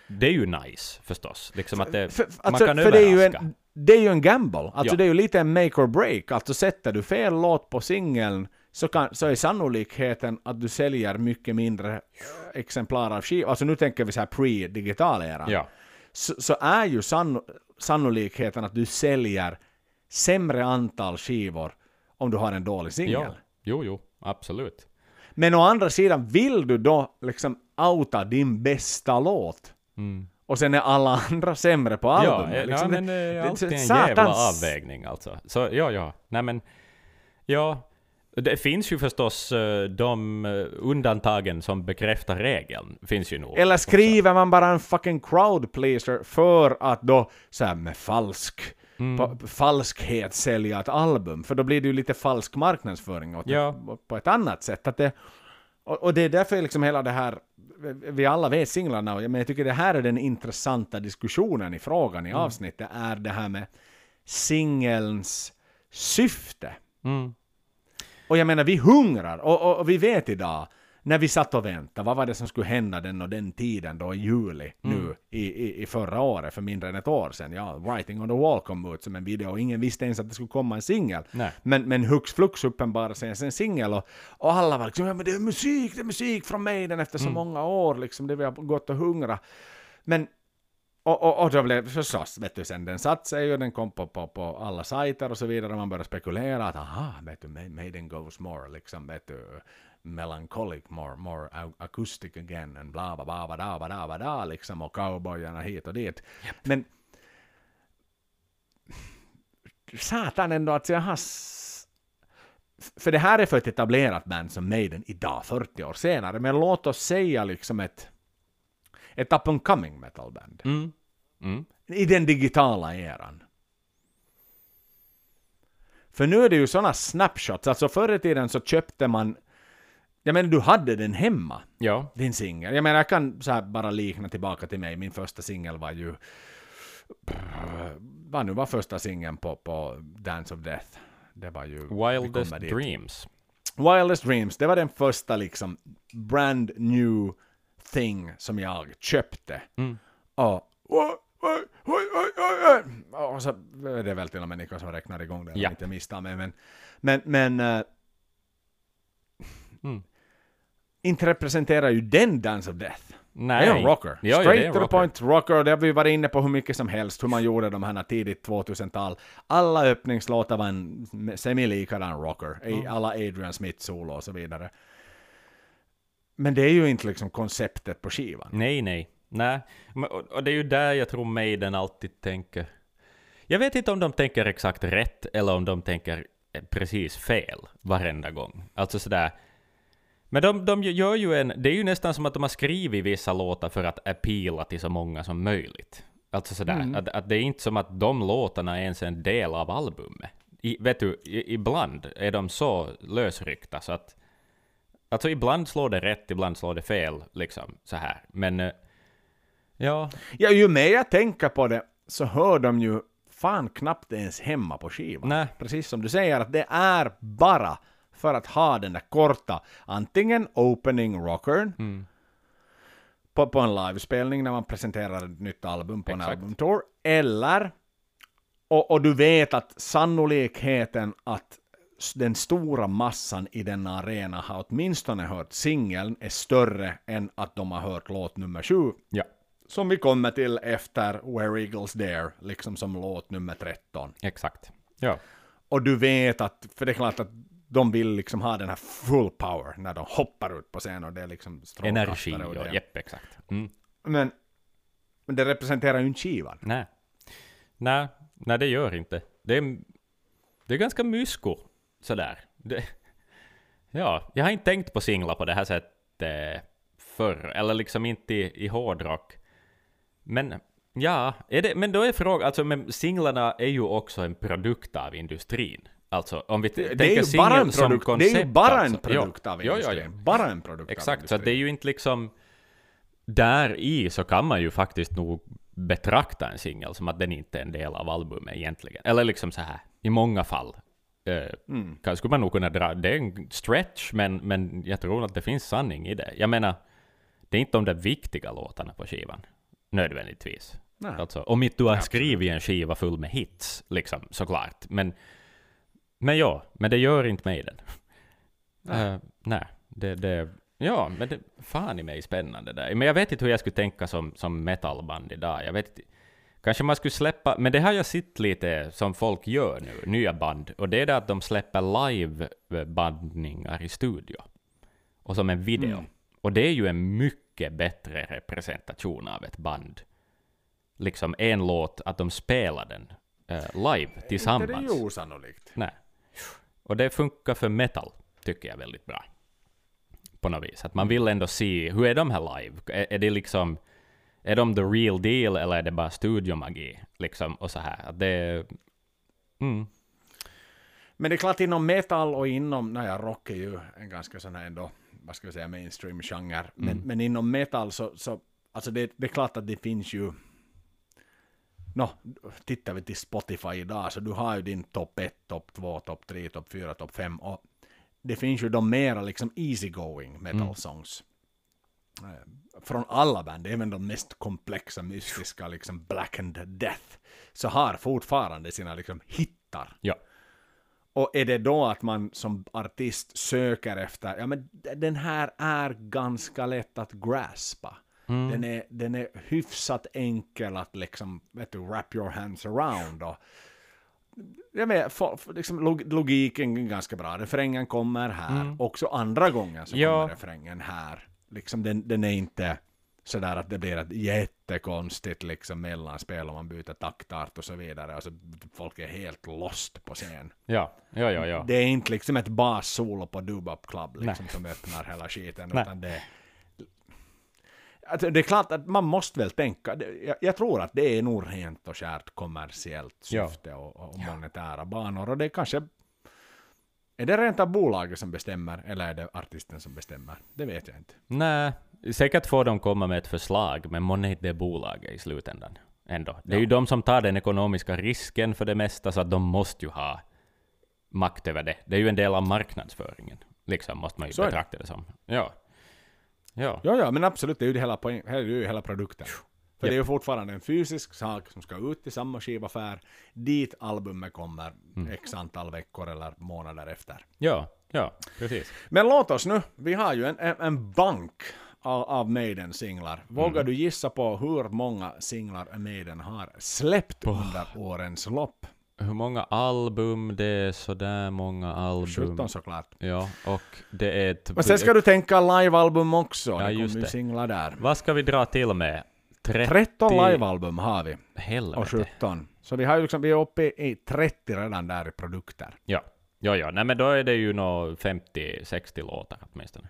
det är ju nice förstås. Liksom att det, För, man alltså, kan för det är ju överraska. en, det är ju en gamble. Alltså Ja. det är ju lite en make or break. Alltså sätter du fel låt på singeln så, kan, så är sannolikheten att du säljer mycket mindre eh, exemplar av skivor. Alltså nu tänker vi så här pre-digital era. Ja. Så, så är ju sann, sannolikheten att du säljer sämre antal skivor om du har en dålig singel. ja. Jo, jo, absolut. Men å andra sidan, vill du då liksom outa din bästa låt Mm. Och sen är alla andra sämre på Ja, albumet? eh, liksom ja, men det är det- alltid en satans- jävla avvägning alltså. Så ja, ja. Nej men, ja. Det finns ju förstås eh, de eh, undantagen som bekräftar regeln. Finns ju nog. Eller skriver man bara en fucking crowd pleaser för att då så här med falsk Mm. falskhet sälja ett album? För då blir det ju lite falsk marknadsföring åt Ja. på ett annat sätt. Att det, och, och det är därför liksom hela det här, vi alla vet singlarna, men jag tycker det här är den intressanta diskussionen i frågan i Mm. avsnittet, är det här med singelns syfte. Mm. Och jag menar, vi hungrar och, och, och vi vet idag, när vi satt och väntade, vad var det som skulle hända den och den tiden då i juli nu i, i, i förra året, för mindre än ett år sedan. Ja, Writing on the Wall kom ut som en video och ingen visste ens att det skulle komma en singel. Men, men hux flux uppenbarade sig en singel och, och alla var liksom, ja men det är musik, det är musik från Maiden efter så många år liksom, det vi har gått och hungrat. Men och, och, och då blev förstås, vet du, sen den satt sig och den kom på, på, på alla sajter och så vidare och man började spekulera att aha, vet du, Ma- Maiden goes more liksom, vet du, melancholic, more, more acoustic again, and bla bla bla bla bla bla bla, bla liksom, och cowboyarna hit och dit. Yep. Men satan ändå att jag har... För det här är för ett etablerat band som Maiden idag, 40 år senare, men låt oss säga liksom ett, ett up and coming metalband. Mm. Mm. I den digitala eran. För nu är det ju sådana snapshots, alltså förr i tiden så köpte man jag menar du hade den hemma, Ja. din singel. Jag menar jag kan så bara likna tillbaka till mig, min första singel var ju, vad nu var första singeln på, på Dance of Death? Det var ju... Wildest. Dreams. Wildest Dreams, det var den första liksom brand new thing som jag köpte. Mm. Och, oj, oj, oj, oj, oj, oj. och så är det väl till och med Niklas som räknar igång det, om Ja. jag inte misstar mig. Men, men, men eh, Mm. Inte representerar ju den Dance of Death. Nej. Det är en rocker. Ja, ja, Straight en to the rocker. point rocker. Det har vi varit inne på hur mycket som helst, hur man gjorde de här tidigt 2000-tal. Alla öppningslåtar var en semi-likadan rocker. I alla Adrian Smith-solo och så vidare. Men det är ju inte liksom konceptet på skivan. Nej, nej. Nej. Och det är ju där jag tror Maiden alltid tänker. Jag vet inte om de tänker exakt rätt eller om de tänker eh, precis fel varenda gång. Alltså sådär. Men de, de gör ju en... Det är ju nästan som att de har skrivit vissa låtar för att appeala till så många som möjligt. Alltså sådär. Mm. Att, att det är inte som att de låtarna är ens en del av albumet. I, vet du, i, ibland är de så lösryckta så att... Alltså ibland slår det rätt, ibland slår det fel, liksom så här. Men... eh, Ja, Ja, ju mer jag tänker på det så hör de ju fan knappt ens hemma på skivan. Nej. Precis som du säger, att det är bara för att ha den där korta, antingen opening rockern Mm. på, på en livespelning när man presenterar ett nytt album på en Exakt. albumtour, eller och, och du vet att sannolikheten att den stora massan i denna arena har åtminstone hört singeln är större än att de har hört låt nummer sju ja, som vi kommer till efter Where Eagles Dare, liksom som låt nummer 13. exakt. Ja, Och du vet att, för det är klart att de vill liksom ha den här full power när de hoppar ut på scen och det är liksom energi och det. jepp, exakt. Mm. Men, men det representerar ju inte skivan. Nej. Nej, nej, det gör inte. Det är, det är ganska mysko, sådär. Det, ja, jag har inte tänkt på singlar på det här sättet förr, eller liksom inte i, i hårdrock. Men ja, är det, men då är frågan, alltså men singlarna är ju också en produkt av industrin. Alltså om vi Det, det tänker är bara en singel som produkt, koncept. det är ju bara en alltså. produkt Ja. av Ja, ja, industrin. ja. Bara en produkt Exakt, så industrin. det är ju inte liksom... där i så kan man ju faktiskt nog betrakta en singel som att den inte är en del av albumet egentligen. Eller liksom så här, i många fall. Eh, Mm. skulle man nog kunna dra, det är en stretch, men, men jag tror att det finns sanning i det. Jag menar, det är inte de där viktiga låtarna på skivan, nödvändigtvis. Nej. Alltså, om inte du har Absolut. skrivit en skiva full med hits, liksom, såklart. Men, men ja, men det gör inte mig den. Nej. Eh, nej, det, det, ja, men det, fan i mig spännande där. Men jag vet inte hur jag skulle tänka som, som metalband idag. Jag vet inte. Kanske man skulle släppa, men det har jag sett lite som folk gör nu, nya band, och det är det att de släpper live-bandningar i studio. Och som en video. Mm. Och det är ju en mycket bättre representation av ett band. Liksom en låt, att de spelar den eh, live Inte det tillsammans. är ju osannolikt. Nej. Och det funkar för metal, tycker jag väldigt bra. På något vis. Att man vill ändå se, hur är de här live? Är, är det liksom, är de the real deal eller är det bara studiomagi? Liksom, och så här. Att det, mm, Men det är klart inom metal och inom, naja rock är ju en ganska sån här ändå, vad ska vi säga, mainstream-genre. Men, Mm. men inom metal så, så alltså det, det är klart att det finns ju, Nå, tittar vi till Spotify idag så du har ju din topp 1, topp 2, topp 3, topp 4, topp 5 och det finns ju de mera liksom easygoing metal Mm. songs. Eh, Från alla band, även de mest komplexa, mystiska, liksom Black and Death, så har fortfarande sina liksom hittar. ja. Och är det då att man som artist söker efter, ja men den här är ganska lätt att graspa. Mm. Den, är, den är hyfsat enkel att liksom, vet du, wrap your hands around. Och, jag vet, för, för liksom, log, logiken är ganska bra. Refrängen kommer här. Också andra gången så Mm. Ja. kommer refrängen här. Liksom, den, den är inte sådär att det blir ett jättekonstigt liksom, mellanspel om man byter taktart och så vidare. Alltså, folk är helt lost på scen. Ja, ja, ja, ja. Det är inte liksom ett bas-solo på Dubop Club liksom, som öppnar hela skiten. Nej. Utan det, alltså, det är klart att man måste väl tänka. Jag, jag tror att det är nog rent och skärt kommersiellt Ja. syfte och, och monetära banor. Och det är kanske... Är det rent av bolaget som bestämmer eller är det artisten som bestämmer? Det vet jag inte. Nej, säkert får de komma med ett förslag, men månne inte det bolaget i slutändan. Ändå. Det är ju de som tar den ekonomiska risken för det mesta, så att de måste ju ha makt över det. Det är ju en del av marknadsföringen, liksom, måste man ju Så är det. betrakta det som. Ja. Ja. Ja, ja, men absolut, det är ju det hela, poäng, det är ju hela produkten. För Japp. det är ju fortfarande en fysisk sak som ska ut till samma skivaffär, dit albumet kommer Mm. x antal veckor eller månader efter. Ja, ja, precis. Men låt oss nu, vi har ju en, en, bank av, Maiden-singlar. Vågar Mm. du gissa på hur många singlar Maiden har släppt under årens lopp? Hur många album? Det är sådär många album. 17 såklart. Ja, och det är ett... Men sen ska du tänka livealbum också, Ja, det kommer ju singlar där. Vad ska vi dra till med? 30... 13 livealbum har vi, och Helvete. 17. Så vi, har ju liksom, vi är uppe i 30 redan där i produkter. Ja, ja, ja. Nej, men då är det ju nå 50-60 låtar åtminstone.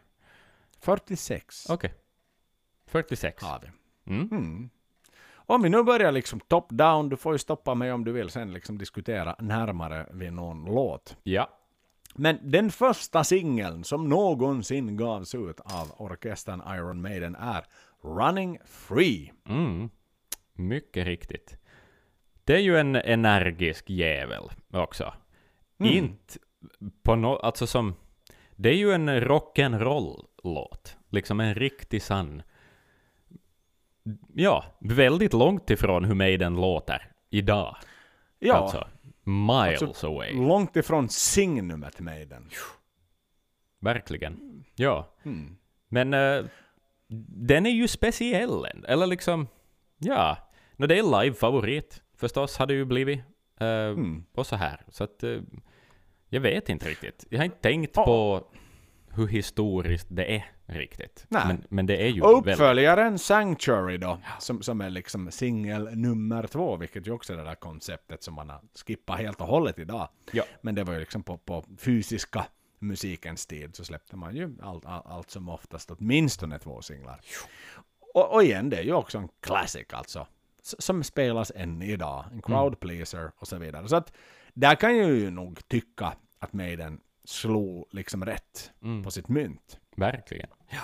46 Okej. 46. har vi. Mm. Mm. Om vi nu börjar liksom top-down, du får ju stoppa mig om du vill sen liksom diskutera närmare vid någon låt. Ja. Men den första singeln som någonsin gavs ut av orkestern Iron Maiden är Running Free. Mm. Mycket riktigt. Det är ju en energisk jävel också. Mm. Inte på något, alltså som... Det är ju en rock'n'roll-låt. Liksom en riktig sann... Ja, väldigt långt ifrån hur Maiden låter idag. Ja, Alltså, miles Alltså, away. långt ifrån signumet Maiden. Verkligen. Ja. Mm. Men eh, den är ju speciell, eller liksom, ja. No, det är live-favorit, förstås, har det ju blivit. Eh, Mm. Och så här. Så att, eh, jag vet inte riktigt. Jag har inte tänkt Ja. på hur historiskt det är riktigt. Men, men det är ju Och väldigt... uppföljaren Sanctuary då, som, som är liksom singel nummer två, vilket ju också är det där konceptet som man har skippat helt och hållet idag. Ja. Men det var ju liksom på, på fysiska musikens tid så släppte man ju allt, allt, allt som oftast åtminstone två singlar. Och, och igen, det är ju också en classic alltså. Som spelas än idag. En crowd pleaser och så vidare. Så att där kan jag ju nog tycka att Maiden slog liksom rätt Mm. på sitt mynt. Verkligen. Ja,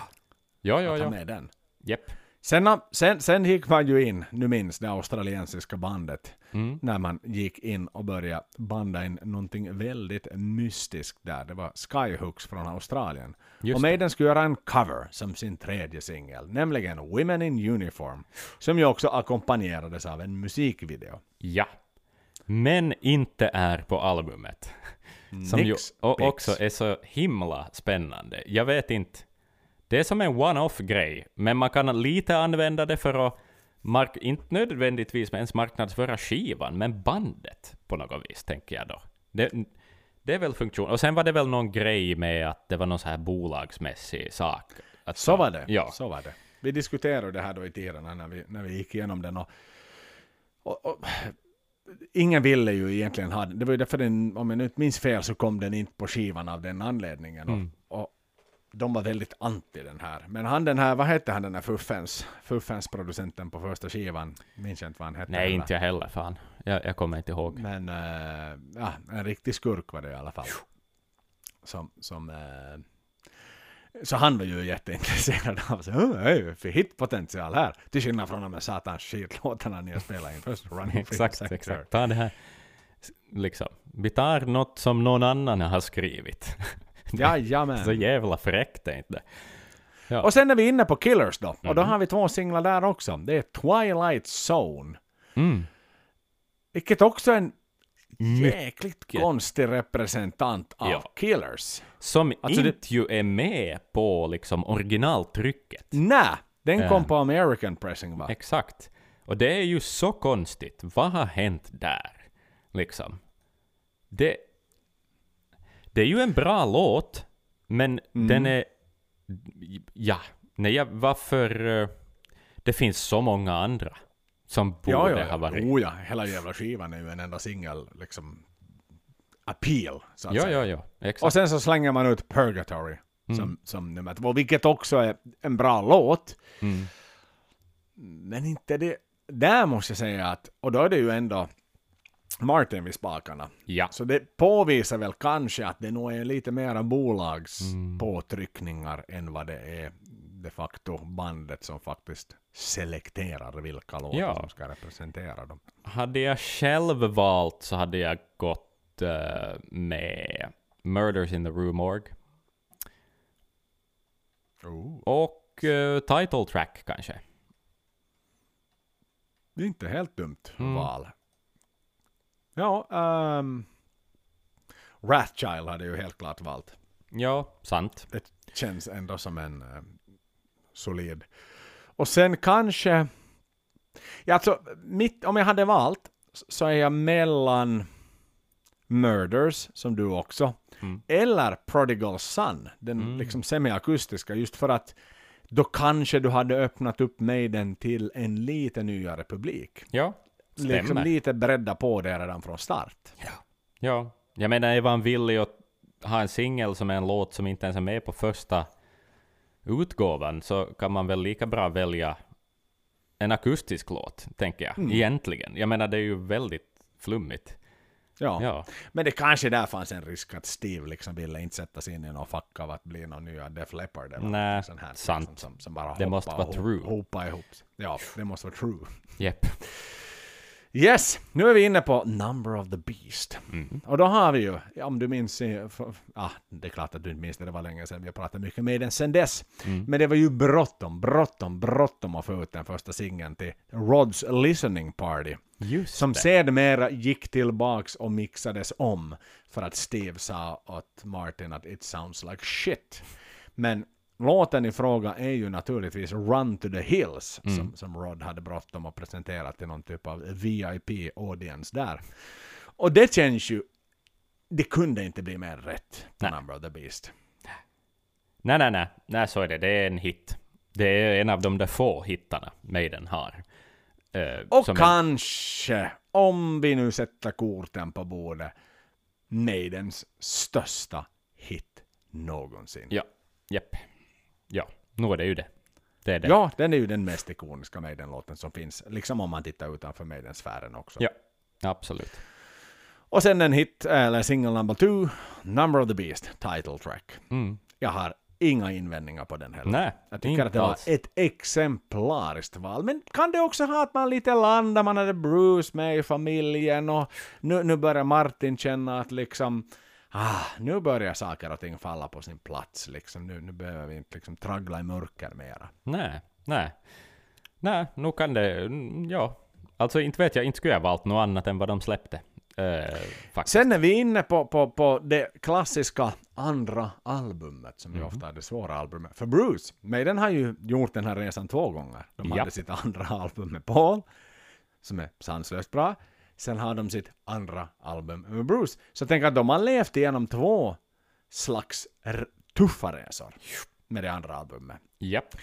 ja, att ha ja. med den. Jepp. Sen, sen, sen gick man ju in, nu minns det australiensiska bandet, Mm. när man gick in och började banda in någonting väldigt mystiskt där. Det var Skyhooks från Australien. Just och Maiden skulle göra en cover som sin tredje singel, nämligen Women in Uniform, som ju också ackompanjerades av en musikvideo. Ja. Men inte är på albumet. Som ju Nix o- pix. också är så himla spännande. Jag vet inte. Det är som en one-off-grej, men man kan lite använda det för att, mark- inte nödvändigtvis ens marknadsföra skivan, men bandet på något vis, tänker jag då. Det, det är väl funktion. Och sen var det väl någon grej med att det var någon så här bolagsmässig sak. Att Så var det. Ja. Så var det. Vi diskuterade det här då i tiderna när vi, när vi gick igenom den. Och, och, och, ingen ville ju egentligen ha den. Det var ju därför den, om jag nu inte minns fel, så kom den inte på skivan av den anledningen. Mm. Och, och de var väldigt anti den här. Men han den här, vad hette han den här Fuffens, Fuffens producenten på första skivan? Minns jag inte vad han hette. Nej, heller. inte jag heller, fan. Jag, jag kommer inte ihåg. Men eh, ja, en riktig skurk var det i alla fall. Som, som, eh, så han var ju jätteintresserad av så, oh, för hitpotential här. Till skillnad från de här satans skitlåtarna ni har spelat in först. Running Exakt, exakt. Ta det här, liksom. Vi tar något som någon annan har skrivit. Jajamän. Så jävla fräckt är inte det. Ja. Och sen är vi inne på Killers då. Och då har vi två singlar där också. Det är Twilight Zone. Mm. Vilket också är en. Jäkligt konstig representant av Ja. Killers. Som Alltså det- inte ju är med på liksom originaltrycket. Nä, den kom Ja. på American Pressing va? Exakt. Och det är ju så konstigt. Vad har hänt där? Liksom. Det, det är ju en bra låt, men Mm. den är... Ja, nej, varför... eh, Det finns så många andra som borde Ja, ja, ha varit... Oh, ja. Hela jävla skivan är ju en enda singel, liksom appeal, så att ja, säga. ja, ja. Exakt. Och sen så slänger man ut Purgatory som, som nummer två, vilket också är en bra låt. Mm. Men inte det... Där måste jag säga att, och då är det ju ändå Martin vid spakarna. Ja. Så det påvisar väl kanske att det nog är lite mera bolagspåtryckningar än vad det är de facto bandet som faktiskt selekterar vilka låtar Ja. som ska representera dem. Hade jag själv valt så hade jag gått eh, med Murders in the Rue Morgue. Oh. Och eh, title track kanske. Det är inte helt dumt Mm. val. Ja, um, Wrathchild hade ju helt klart valt. Ja, sant. Det känns ändå som en eh, solid. Och sen kanske... Ja, alltså, mitt, om jag hade valt så är jag mellan Murders, som du också, Mm. eller Prodigal Son, den Mm. liksom semiakustiska, just för att då kanske du hade öppnat upp Maiden till en lite nyare publik. Ja, Liksom stämmer. lite bredda på det redan från start. Ja, jag menar är man villig att ha en singel som är en låt som inte ens är med på första utgåvan så kan man väl lika bra välja en akustisk låt, tänker jag. Mm. Egentligen. Jag menar det är ju väldigt flummigt. Ja. Ja. Men det kanske där fanns en risk att Steve liksom ville inte sätta sig in i någon fack av att bli någon nya Def Leppard eller Nej, sånt här. sant. Liksom, som, som bara Det måste vara true. Hopa ihop. Ja, det måste vara true. Jepp. Yes, nu är vi inne på Number of the Beast. Mm. Och då har vi ju, ja, om du minns, i- f- ah, det är klart att du inte minns det, det var länge sedan, vi har pratat mycket med den sedan dess. Mm. Men det var ju bråttom, bråttom, bråttom att få ut den första singeln till Rods Listening Party. Just Som det. sedermera gick tillbaks och mixades om för att Steve sa åt Martin att it sounds like shit. Men låten i fråga är ju naturligtvis Run to the Hills Mm. som, som Rod hade bråttom och presenterat till någon typ av VIP-audience där. Och det känns ju, det kunde inte bli mer rätt på Nej. Number of the Beast. Nej, nej, nej. Nej, så är det. Det är en hit. Det är en av de där få hittarna Maiden har. Eh, Och kanske, om vi nu sätter korten på bordet, Maidens största hit någonsin. Ja, jepp. Ja, nu är det ju det. Det är det. Ja, den är ju den mest ikoniska Maiden-låten som finns. Liksom om man tittar utanför Maiden-sfären också. Ja, absolut. Och sen en hit, eller single number two, Number of the Beast, title track. Mm. Jag har inga invändningar på den heller. Nej, Jag tycker att det var ett exemplariskt val. Men kan det också ha att man lite landar, man hade Bruce med i familjen och nu, nu börjar Martin känna att liksom Ah, nu börjar saker och ting falla på sin plats. Liksom. Nu, nu behöver vi inte liksom traggla i mörker mera. Nej, nej. Nej, nu kan det... mm, Ja. Alltså inte vet jag, inte skulle jag valt något annat än vad de släppte. Eh. Sen är vi inne på, på, på det klassiska andra albumet, som ju Mhm. ofta är det svåra albumet. För Bruce, Maiden har ju gjort den här resan två gånger. De hade sitt andra album med Paul, som är sanslöst bra. Sen har de sitt andra album med Bruce. Så tänk att de har levt igenom två slags tuffa resor med det andra albumet. Japp.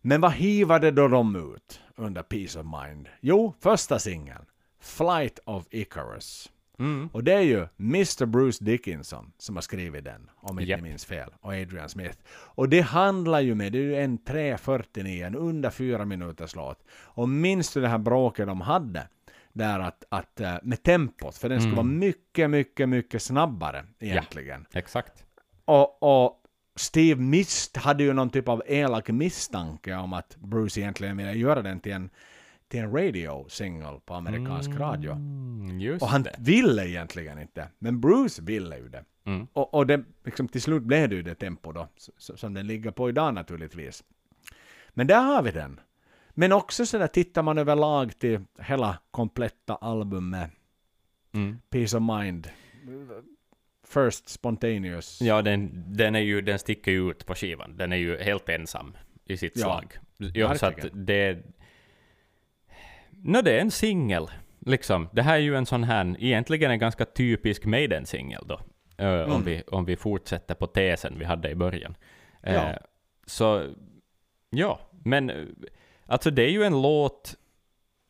Men vad hivade då de ut under Peace of Mind? Jo, första singeln, Flight of Icarus. Mm. Och det är ju Mr. Bruce Dickinson som har skrivit den, om inte Japp. jag minns fel, och Adrian Smith. Och det handlar ju med, det är ju en 3.49, en under fyra minuters låt. Och minns du det här bråket de hade? Där att, att eh, med tempot, för den skulle Mm. vara mycket, mycket, mycket snabbare egentligen. Exakt. Och, och Steve Mist hade ju någon typ av elak misstanke om att Bruce egentligen ville göra den till en, till en radio-single på amerikansk radio. Mm, just Och han det. ville egentligen inte, men Bruce ville ju det. Mm. Och, och det, liksom, till slut blev det ju det tempo då, som den ligger på idag naturligtvis. Men där har vi den. Men också så där tittar man överlag till hela kompletta albumet, Mm. Peace of Mind, First Spontaneous. Ja, den, den, är ju, den sticker ju ut på skivan. Den är ju helt ensam i sitt Ja, slag. Ja, så att det... No, det är en singel. Liksom. Det här är ju en sån här, egentligen en ganska typisk Maiden-singel då. eh, om, Mm. vi, om vi fortsätter på tesen vi hade i början. Eh, Ja. Så, ja. Men eh, alltså det är ju en låt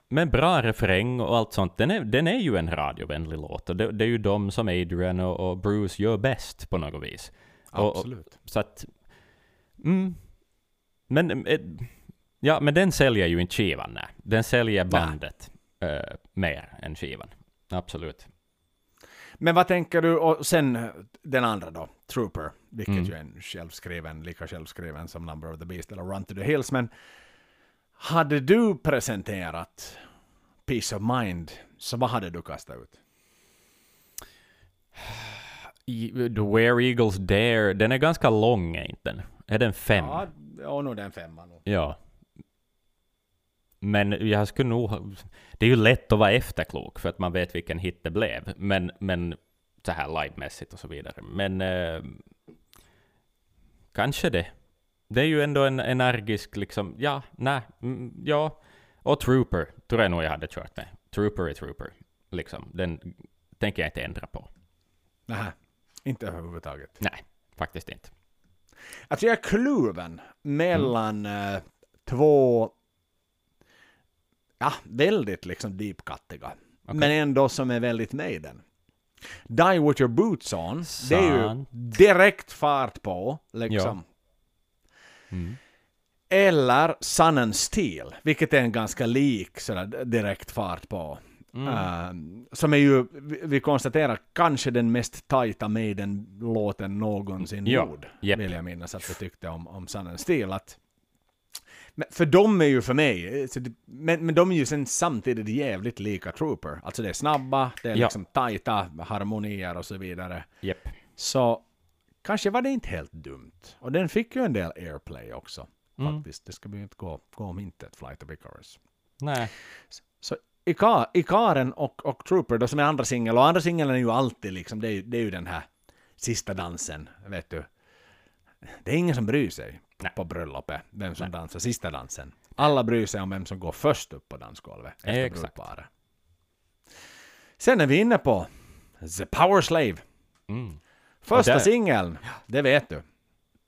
med bra refräng och allt sånt. Den är, den är ju en radiovänlig låt. Och det, det är ju de som Adrian och, och Bruce gör bäst på något vis. Och- och- Absolut. Så att... Mm. Men, eh, ja, men den säljer ju inte skivan, nej. Den säljer bandet eh, mer än skivan. Absolut. Men vad tänker du, och sen eh, den andra då, Trooper, vilket Mm. ju är en självskriven, lika självskriven som Number of the Beast eller Run to the Hills, men hade du presenterat Peace of Mind, så vad hade du kastat ut? The Where Eagles Dare, den är ganska lång, är inte den? Är den fem? Ja, ja nog den femman. nog. Ja. Men jag skulle nog... ha- Det är ju lätt att vara efterklok, för att man vet vilken hit det blev. Men, men så här livemässigt och så vidare. Men... Eh, kanske det. Det är ju ändå en energisk liksom... Ja, nej, mm, ja. Och Trooper tror jag nog jag hade kört med. Trooper är Trooper. Liksom. Den tänker jag inte ändra på. Nähä, inte överhuvudtaget. Nej, faktiskt inte. Alltså jag är kluven mellan eh, två, ja, väldigt liksom deep-kattiga, Okej. men ändå som är väldigt Maiden. Die with your boots on, det är ju Sant. direkt fart på, liksom. Mm. Eller Sun and Steel, vilket är en ganska lik sådär direkt fart på. Mm. Eh, som är ju, vi- konstaterar, kanske den mest tajta Maiden-låten någonsin Ja, gjord. japp. Vill jag minnas att vi tyckte om, om Sun and Steel. Att, men för de är ju för mig, eh, det, men, men de är ju sen samtidigt jävligt lika Trooper. Alltså det är snabba, det är Ja. liksom tajta harmonier och så vidare. Japp. Så kanske var det inte helt dumt. Och den fick ju en del airplay också. Mm. Faktiskt. Det ska ju inte gå, gå om intet, Flight of Icarus. Nej. Så Ika, Ikaren och, och Trooper då som är andra singel, och andra singeln är ju alltid liksom, det är, ju- det är ju den här sista dansen, vet du. Det är ingen som bryr sig Nej. på bröllopet, vem som dansar sista dansen. Alla bryr sig om vem som går först upp på dansgolvet efter Exakt. brudparet. Sen är vi inne på The Power Slave. Mm. Första singeln, det vet du.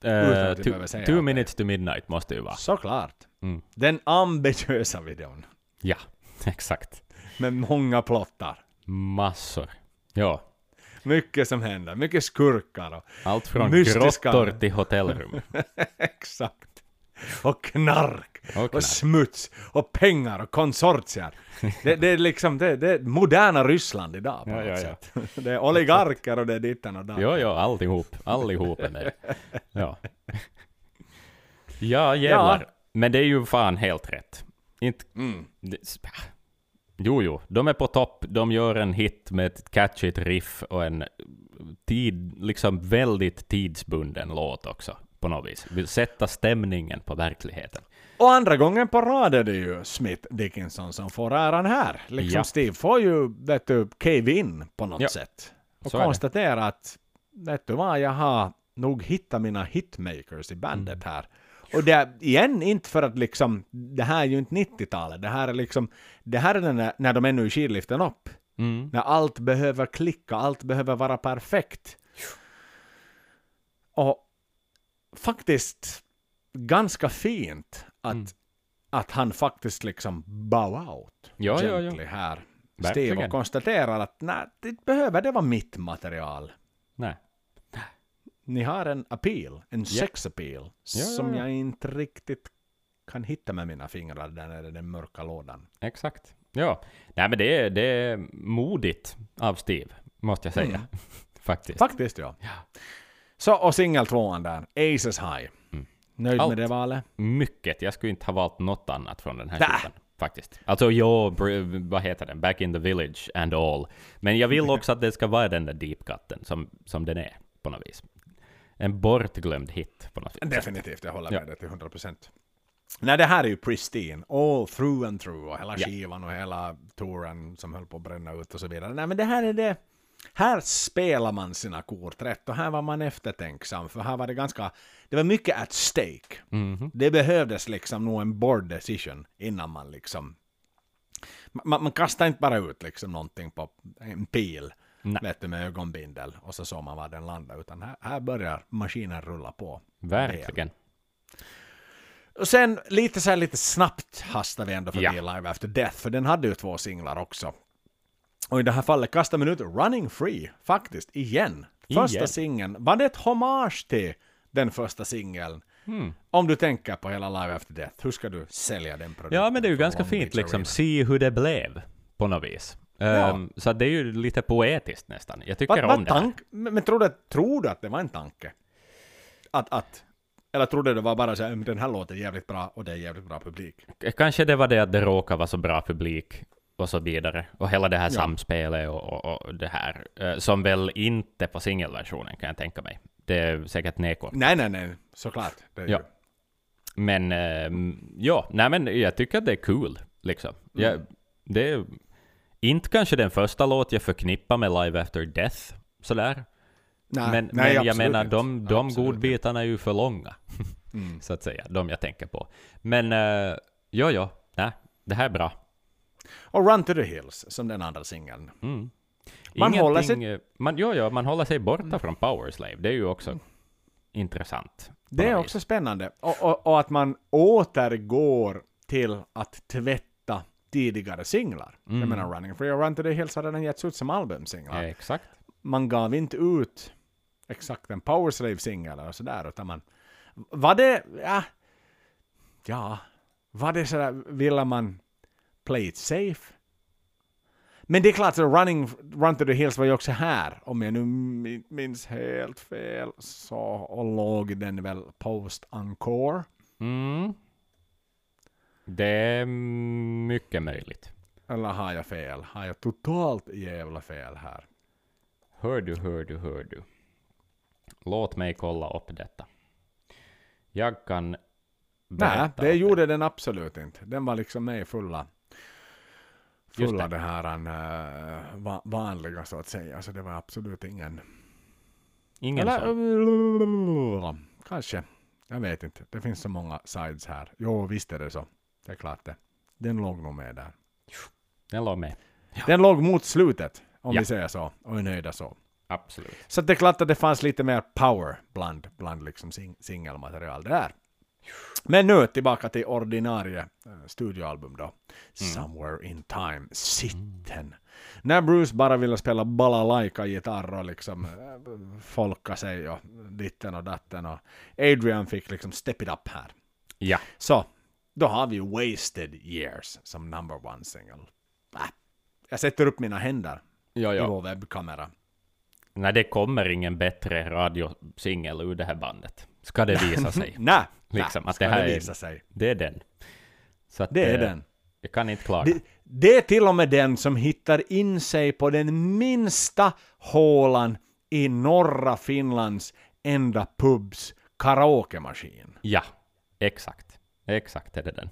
Vi two, two minutes to midnight måste ju vara. Såklart. Mm. Den ambitiösa videon. Ja, exakt. Med många plottar. Massor. Ja. Mycket som händer, mycket skurkar och Allt från Mystiska- grottor till hotellrum. Exakt. Och knark. Och Och smuts. Och pengar och konsortier. Det, det är liksom det, det är moderna Ryssland idag på Ja, något ja, ja. sätt. Det är oligarker och det är dittan och datten. Jo, jo, alltihop. Allihop är det. Ja. Ja, jävlar. Men det är ju fan helt rätt. Inte... Det, jo, jo, de är på topp. De gör en hit med ett catchigt riff och en tid, liksom väldigt tidsbunden låt också, på något vis. Vill sätta stämningen på verkligheten. Och andra gången på rad är det ju Smith Dickinson som får äran här. Liksom Ja. Steve får ju, vet du, cave in på något Ja. sätt. Och Så konstatera att, vet du vad, jag har nog hittat mina hitmakers i bandet Mm. här. Och det är igen inte för att liksom, det här är ju inte 90-talet, det här är liksom, det här är den där, när de ännu är skidliften upp. Mm. När allt behöver klicka, allt behöver vara perfekt. Och faktiskt ganska fint att, Mm. att han faktiskt liksom bow out Ja, ja, ja. här. Verkligen. Steve och konstaterar att nej, det behöver det vara mitt material. Nej. Ni har en appeal, en sex appeal, som ja. jag inte riktigt kan hitta med mina fingrar där nere i den mörka lådan. Exakt. Ja. Nej, men det är, det är modigt av Steve, måste jag säga. Mm. Faktiskt. Faktiskt ja. Så, och singel tvåan där, Aces High. Nöjd. Allt. med det valet? Mycket. Jag skulle inte ha valt något annat från den här skivan. Faktiskt. Alltså, jo, vad heter den? Back in the village and all. Men jag vill också att det ska vara den där deep cutten som, som den är, på något vis. En bortglömd hit, på något sätt. Definitivt, jag håller Ja. med dig till 100%. Nej, det här är ju pristine, all through and through, och hela Ja. skivan och hela touren som höll på att bränna ut och så vidare. Nej, men det här är det. Här spelar man sina kort rätt och här var man eftertänksam, för här var det ganska, det var mycket at stake. Mhm. Det behövdes liksom nog en board decision innan man liksom, man, man kastar inte bara ut liksom någonting på en pil, Nej. vet du, med ögonbindel och så såg man var den landade, utan här, här börjar maskinen rulla på. Verkligen. Och sen lite så här lite snabbt hastar vi ändå förbi Ja. Live After Death, för den hade ju två singlar också. Och i det här fallet kastar man ut Running Free, faktiskt, igen. Första Igen. singeln, var det ett hommage till den första singeln? Hmm. Om du tänker på hela Live After Death, hur ska du sälja den produkten? Ja, men det är ju ganska fint liksom, se hur det blev, på något vis. Ja. Ehm, så det är ju lite poetiskt nästan. Jag tycker Vad- om vad det tank, men men tror, du, tror du att det var en tanke? Att, att, eller tror du det var bara så här, "Mm, den här låter jävligt bra och det är jävligt bra publik? Kanske det var det att det råkar vara så bra publik och så vidare. Och hela det här Ja. samspelet och, och, och det här. eh, som väl inte på singelversionen kan jag tänka mig. Det är säkert nekor. Nej, nej, nej, såklart. Det Ja. ju. Men ehm, ja, nej men jag tycker att det är kul. Liksom. Jag, det är inte kanske den första låt jag förknippar med Live After Death. Sådär. Nej, men nej, men jag menar, de, de Absolut godbitarna är ju för långa. Mm. Så att säga, de jag tänker på. Men uh, ja, ja, nej, det här är bra. Och Run to the Hills, som den andra singeln. Mm. Man håller Ingenting, eh, Man, ja, ja, man håller sig borta från Power Slave. Det är ju också intressant. på Det är också vis. spännande. Och, och, och att man återgår till att tvätta tidigare singlar. Jag Mm. menar Running Free och Run to the Hills har redan getts ut som albumsinglar. Ja, exakt. Man gav inte ut exakt en Power Slave-singel och sådär, utan man... Var det... Ja, ja var det sådär, ville man play it safe? Men det är klart, så running, Run to the Hills var ju också här, om jag nu min- minns helt fel, så och låg den väl post-encore. Mm. Det är mycket möjligt. Eller har jag fel? Har jag totalt jävla fel här? Hör du, hör du, hör du. Låt mig kolla upp detta. Jag kan Nej, det gjorde den absolut inte. Den var liksom med i fulla, fulla det. det. här uh, va, vanliga så att säga. Så det var absolut ingen... Ingen Eller, sån. kanske. Jag vet inte. Det finns så många sides här. Jo, visst är det så. Det är klart det. Den låg nog med där. Den låg med. Den låg mot slutet, om Ja. vi säger så. Och är nöjda så. Absolut. Så det är klart att det fanns lite mer power bland, bland liksom sing singelmaterial där. Men nu tillbaka till ordinarie eh, studioalbum då. Somewhere in time, Sitten. När Bruce bara ville spela balalaika-gitarr och liksom eh, folka sig och ditten och datten och Adrian fick liksom step it up här. Ja. Så, då har vi Wasted Years som number one single. Äh, jag sätter upp mina händer Ja, i ja. vår webbkamera. Nej, det kommer ingen bättre radiosingel ur det här bandet. Ska det visa sig. Nej, Liksom, nej, att det här det är- visa sig. Det är den. Så att, Det är eh, den. Jag kan inte klaga. Det, det är till och med den som hittar in sig på den minsta hålan i norra Finlands enda pubs karaokemaskin. Ja, exakt. Exakt är det den.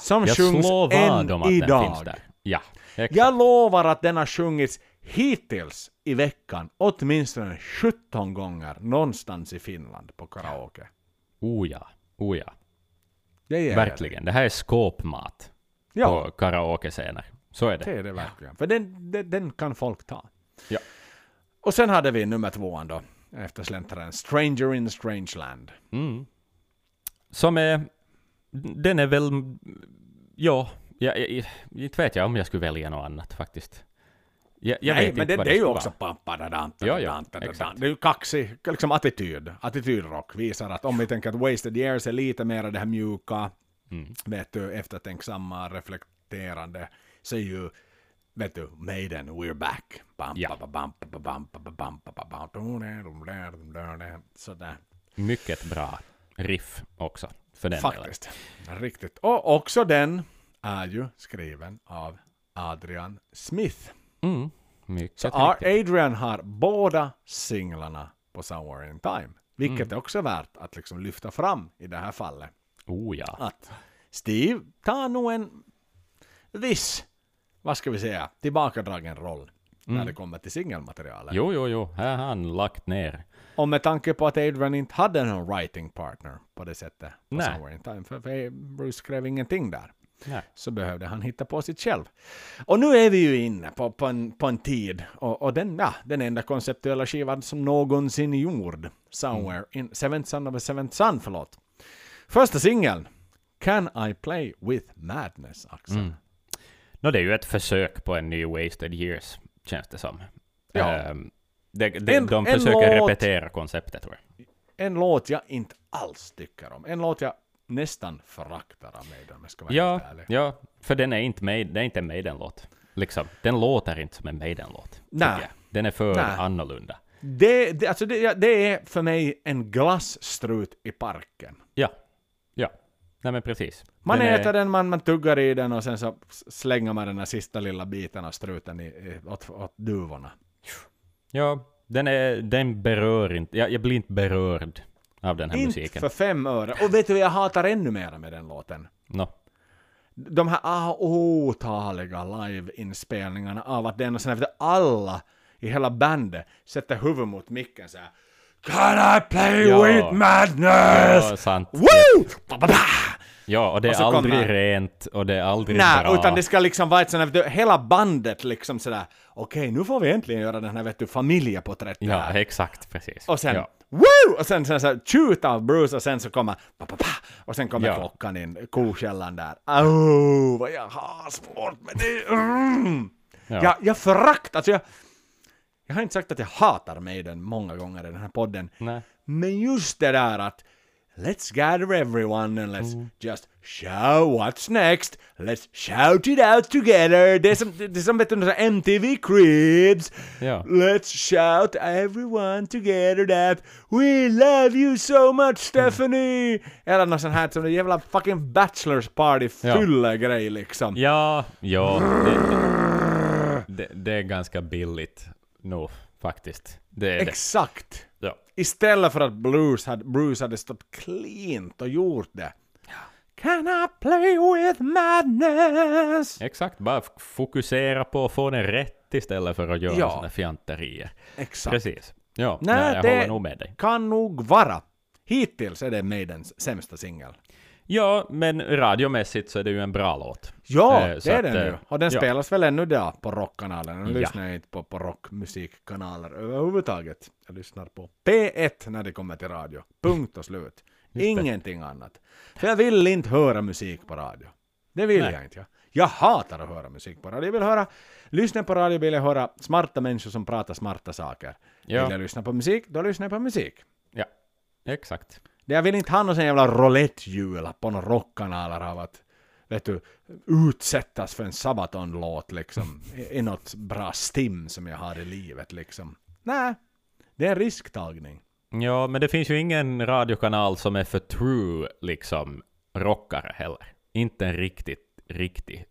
Som Jag sjungs slår vad om att den finns idag. där. Ja, exakt. Jag lovar att den har sjungits hittills i veckan åtminstone 17 gånger någonstans i Finland på karaoke. Oh ja, oh ja. Det Verkligen. Det här är skåpmat Ja, på karaokescener. Så är det. det är det verkligen. För den, den, den kan folk ta. Ja. Och sen hade vi nummer tvåan då, efter släntraren, Stranger in Strange Land. Mm. Som är... Den är väl... Ja, jag, jag, jag, inte vet jag om jag skulle välja något annat faktiskt. Jag, jag Nej, men det, vad det är ju också vara. pappa da dan, Ja, ja. Det är ju kaxig liksom attityd. Attitydrock visar att om vi tänker att Wasted Years är lite mer det här mjuka, Mm. vet du, eftertänksamma, reflekterande, så är ju Vet du, Maiden, we're back. Bam, Ja. ba, bam, ba, bam, ba, bam, ba, ba, bam, Sådär. Mycket bra riff också, för den delen. Faktiskt. Riktigt. Och också den är ju skriven av Adrian Smith. Mm. Mycket Så riktigt. Adrian har båda singlarna på Somewhere in Time. Vilket Mm. är också värt att liksom lyfta fram i det här fallet. Oh ja. Att Steve tar nog en viss, vad ska vi säga, tillbakadragen roll när det kommer till singelmaterialet. Mm. Jo, jo, jo. Här har han lagt ner. Och med tanke på att Adrian inte hade någon writing partner på det sättet på Nej. Somewhere in Time, för Bruce skrev ingenting där. Nej. så behövde han hitta på sitt själv. Och nu är vi ju inne på, på, en, på en tid, och, och den, ja, den enda konceptuella skivan som någonsin gjord, Somewhere in Seventh Son of a Seventh Son, förlåt. Första singeln, Can I Play With Madness, Axel. Mm. Nå, det är ju ett försök på en ny Wasted Years, känns det som. Ja. Ehm, det, det, En- de en försöker låt- repetera konceptet, tror jag. En låt jag inte alls tycker om. En låt jag nästan föraktar av jag ska vara Ja, ja, för den är inte, med, det är inte en Maiden-låt. Liksom. Den låter inte som en Maiden-låt. Den är för Nej. annorlunda. Det, det, alltså det, det är för mig en glasstrut i parken. Ja, ja. Nej men precis. Man Den är- äter den, man, man tuggar i den och sen så slänger man den här sista lilla biten av struten i, i, åt, åt duvorna. Ja, den, är, den berör inte, jag, jag blir inte berörd av den här Inte musiken. för fem öre. Och vet du vad jag hatar ännu mer med den låten? No. De här ah, otaliga live-inspelningarna av att den och sen efter alla i hela bandet sätter huvudet mot micken så här. Can I play Ja. with madness? Ja, sant. Woo! Ja, och det Och är så aldrig kommer- rent och det är aldrig Nej, bra. utan det ska liksom vara ett sånt här, hela bandet liksom sådär, okej nu får vi äntligen göra den här vet du, familjeporträttet Ja, här. exakt, precis. Och sen, ja. woo! Och sen, sen så tjut av Bruce och sen så kommer, pa, pa, pa, och sen kommer Ja. klockan in, kokällan där. Au, vad jag har svårt med det. Mm. Ja. Jag, jag föraktar, alltså jag, jag har inte sagt att jag hatar Maiden många gånger i den här podden, Nej. men just det där att Let's gather everyone and let's Mm. just shout what's next. Let's shout it out together. Det är som, det är som vet du, MTV Cribs. Ja. Let's shout everyone together that we love you so much Stephanie. Eller något sånt här som en jävla fucking bachelors party Ja. fylla grej liksom. Ja, ja. Det, det, det är ganska billigt nog, faktiskt. Det är det. Exakt. Ja. Istället för att Bruce hade, Bruce hade stått cleant och gjort det. Can I play with madness? Exakt, bara fokusera på att få den rätt istället för att göra Ja. sådana fjanterier. Exakt. Precis. Ja, Nej, nej, jag det- håller nog med dig. Kan nog vara. Hittills är det Maidens sämsta singel. Ja, men radiomässigt så är det ju en bra låt. Ja, Eh, det är den eh, ju. Och den ja. spelas väl ännu idag på rockkanalen. Nu Ja. lyssnar jag inte på, på rockmusikkanaler överhuvudtaget. Jag lyssnar på P1 när det kommer till radio. Punkt och slut. Ingenting annat. För jag vill inte höra musik på radio. Det vill Nej. jag inte. Jag. jag hatar att höra musik på radio. Jag vill höra, lyssna på radio vill jag höra smarta människor som pratar smarta saker. Ja. Vill jag lyssna på musik, då lyssnar jag på musik. Ja, exakt. Det jag vill inte ha någon sån jävla roulettehjul på några rockkanaler av att vet du, utsättas för en Sabaton-låt liksom i, i något bra stim som jag har i livet liksom. Nej, det är en risktagning. Ja, men det finns ju ingen radiokanal som är för true liksom rockare heller. Inte en riktigt, riktig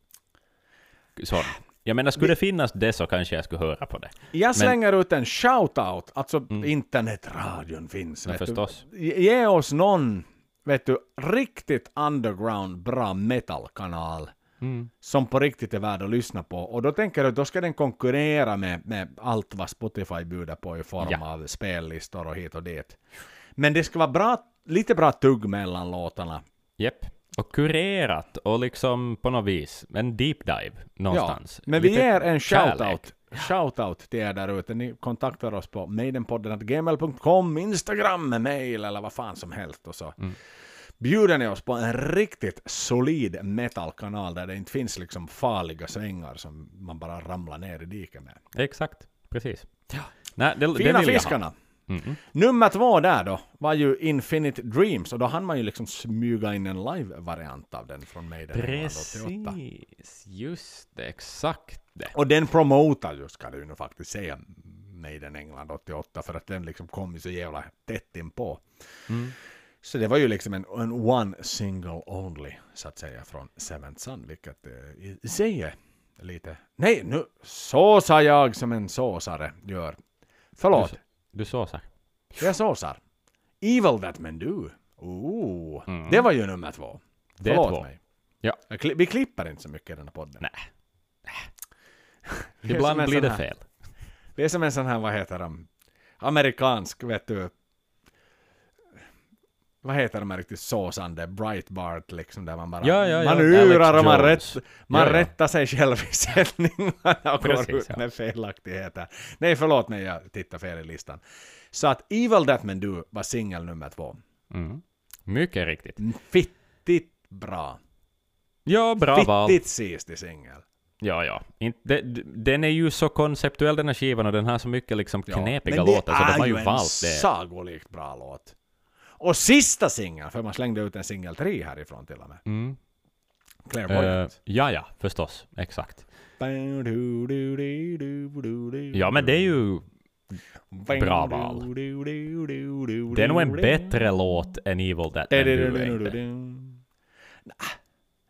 sån. Jag menar, skulle det finnas det så kanske jag skulle höra på det. Jag slänger ut en shout-out, alltså internetradion finns. Ja, du. förstås. Ge oss någon, vet du, riktigt underground bra metalkanal som på riktigt är värd att lyssna på. Och då tänker att då ska den konkurrera med, med allt vad Spotify bjuder på i form Ja. av spellistor och hit och dit. Men det ska vara bra, lite bra tugg mellan låtarna. Japp. Och kurerat och liksom på något vis en deep dive någonstans. Ja, men vi Lite ger en shoutout. Shoutout till er där ute. Ni kontaktar oss på maidenpodden.gmail.com, Instagram, mail eller vad fan som helst. Och så Mm. bjuder ni oss på en riktigt solid metalkanal där det inte finns liksom farliga svängar som man bara ramlar ner i diket med. Exakt, precis. Nej, det, det Fina vill jag fiskarna! Nummer två där då var ju Infinite Dreams och då hann man ju liksom smyga in en live-variant av den från Maiden England 88. Precis, just det, exakt det. Och den promotar ju, ska du nu faktiskt säga, Maiden England 88, för att den liksom kom ju så jävla tätt inpå. Så det var ju liksom en, en one single only, så att säga, från Seventh Son, vilket eh, i sig är lite... Nej, nu såsar jag som en såsare gör. Förlåt, Du såsar. jag såsar. Evil That Men Do. Ooh, det var ju nummer två. Det Förlåt två. mig. Ja. Kli- Vi klipper inte så mycket i den här podden. Nej. Ibland blir det fel. Det är som en sån här, vad heter de, amerikansk, vet du, vad heter de här riktigt såsande, Breitbart liksom, där man bara, Ja, ja, ja, man Alex och man, rätt, man Ja, ja. rättar sig själv i sändningarna och Precis, går ut ja. med felaktigheter. Nej, förlåt mig, jag tittar fel i listan. Så att Evil That Men Do var singel nummer två. Mm. Mycket riktigt. Fittigt bra. Ja, bra val. Fittigt sistig singel. Ja, ja. Det, den är ju så konceptuell den här skivan och den har så mycket liksom Ja, knepiga men det låtar så de har ju är ju en valt det. sagolikt bra låt. Och sista singeln, för man slängde ut en singel 3 härifrån till och med. Mm. Clairvoyant. Eh, ja, ja, förstås. Exakt. Ja, men det är ju... bra val. Det är nog en bättre låt än Evil That Du är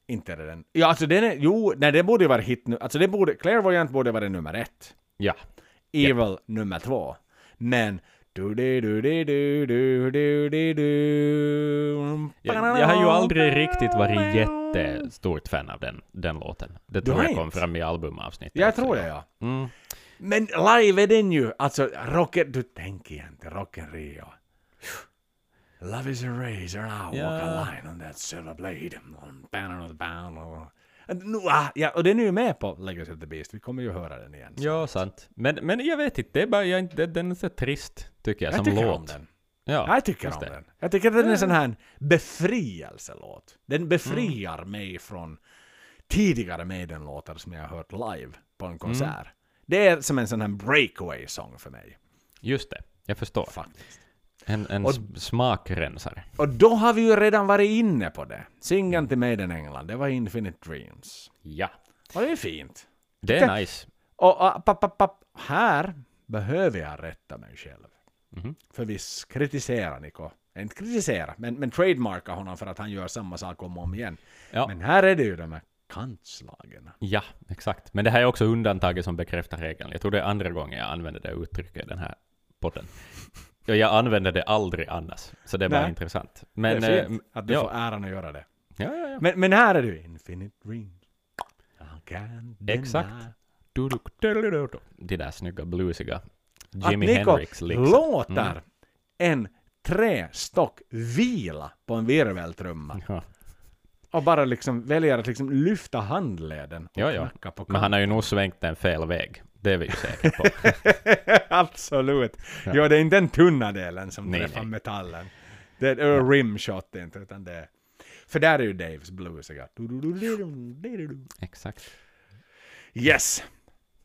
inte. Är det den. Ja, alltså den är... Jo, nej, det borde ju vara hit nu. Alltså det borde... Clairvoyant borde vara nummer ett. Ja. Evil nummer två. Men... Jag, har ju aldrig riktigt varit jättestort fan av den, den låten. Det tror jag kom fram i albumavsnittet. Jag tror det, ja. Mm. Men live är den ju, alltså rocken, du tänker ju inte Rocken Rio. Love is a razor, I walk a line on that silver blade. Nu, ah, ja, och den är ju med på Legacy of the Beast, vi kommer ju höra den igen. Ja, sant. Men, men jag vet inte, det är bara, jag, den är så trist, tycker jag, jag som tycker låt. om den. Ja, Jag tycker om det. den. Jag tycker att den är en sån här befrielselåt. Den befriar mig från tidigare Maiden-låtar som jag har hört live på en konsert. Det är som en sån här breakaway-sång för mig. Just det, jag förstår. Faktiskt. En, en Och- smakrensare. Och då har vi ju redan varit inne på det. Singeln till Maiden England, det var Infinite Dreams. Ja. Och det är fint. Det är nice. Och ah, papp, papp, papp, här behöver jag rätta mig själv. Mhm. För visst kritiserar Niko, inte kritisera, men, men trademarkar honom för att han gör samma sak om och om igen. Ja. Men här är det ju de här kantslagen. Ja, exakt. Men det här är också undantaget som bekräftar regeln. Jag tror det är andra gången jag använder det uttrycket i den här podden. Ja, jag använder det aldrig annars, så det är bara Nej. intressant. Men, det är eh, fint att du ja. får äran att göra det. Ja, ja, ja. Men, men här är ju Infinite deny. Exakt. Du, du, du, du, du, du. De där snygga bluesiga Jimi Hendrix liksom. låter Mm. en trästock vila på en virveltrumma. Ja. Och bara liksom väljer att liksom lyfta handleden och Ja, ja. knacka på Men han har ju nog svängt den fel väg. Det är vi ju säkra på. Absolut. Ja. det är inte den tunna delen som Nej, träffar nej. metallen. Det är ja. rimshot inte, utan det är... För där är ju Daves bluesiga. Exakt. Yes!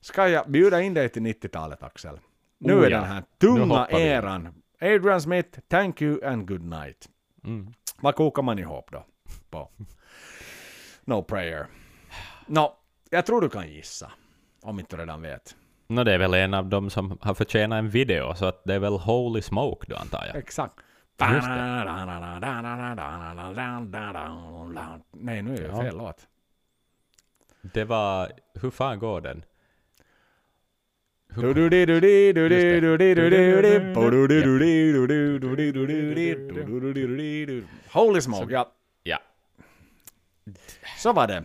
Ska jag bjuda in dig till 90-talet, Axel? Nu Oh, är ja. den här tunga vi. eran. Adrian Smith, thank you and good night. Mm. Vad kokar man ihop då? På? No prayer. Nå, jag tror du kan gissa. Om inte du redan vet. No, det är väl en av dem som har förtjänat en video, så att det är väl Holy Smoke då antar jag. Exakt. Nej, nu är det ja. fel låt. Det var... Hur fan går den? Holy smoke, ja. ja. Så var det.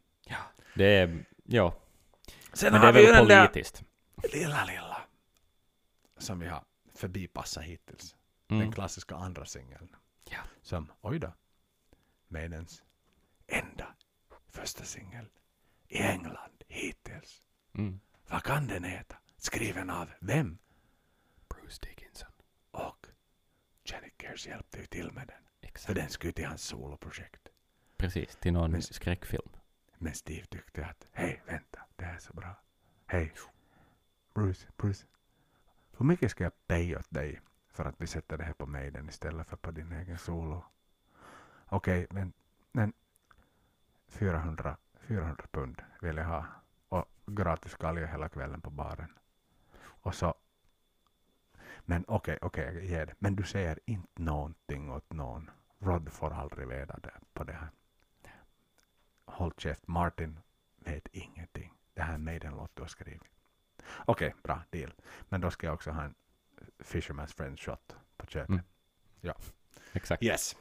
Det är, ja. Sen Men det är väl den där politiskt. lilla, lilla, som vi har förbipassat hittills. Mm. Den klassiska andra singeln. Ja. Som, oj då, Maidens enda första singel i England hittills. Mm. Vad kan den heta? Skriven av vem? Bruce Dickinson. Och Jenny Cares hjälpte ju till med den. För Exakt. den skulle till hans soloprojekt. Precis, till någon Men- skräckfilm. Men Steve tyckte att, hej vänta, det här är så bra. Hej, Bruce, Bruce. Hur mycket ska jag pay åt dig för att vi sätter det här på Maiden istället för på din egen solo? Okej, men, men 400, 400 pund vill jag ha. Och gratis galge hela kvällen på baren. Och så men okej, okej, jag ger det. Men du säger inte någonting åt någon. Rod får aldrig veta det på det här. Håll käft, Martin vet ingenting. Det här är Maiden-låt du har skrivit. Okej, bra, deal. Men då ska jag också ha en Fisherman's Friend shot på köpet. Mm. Exakt. Yes.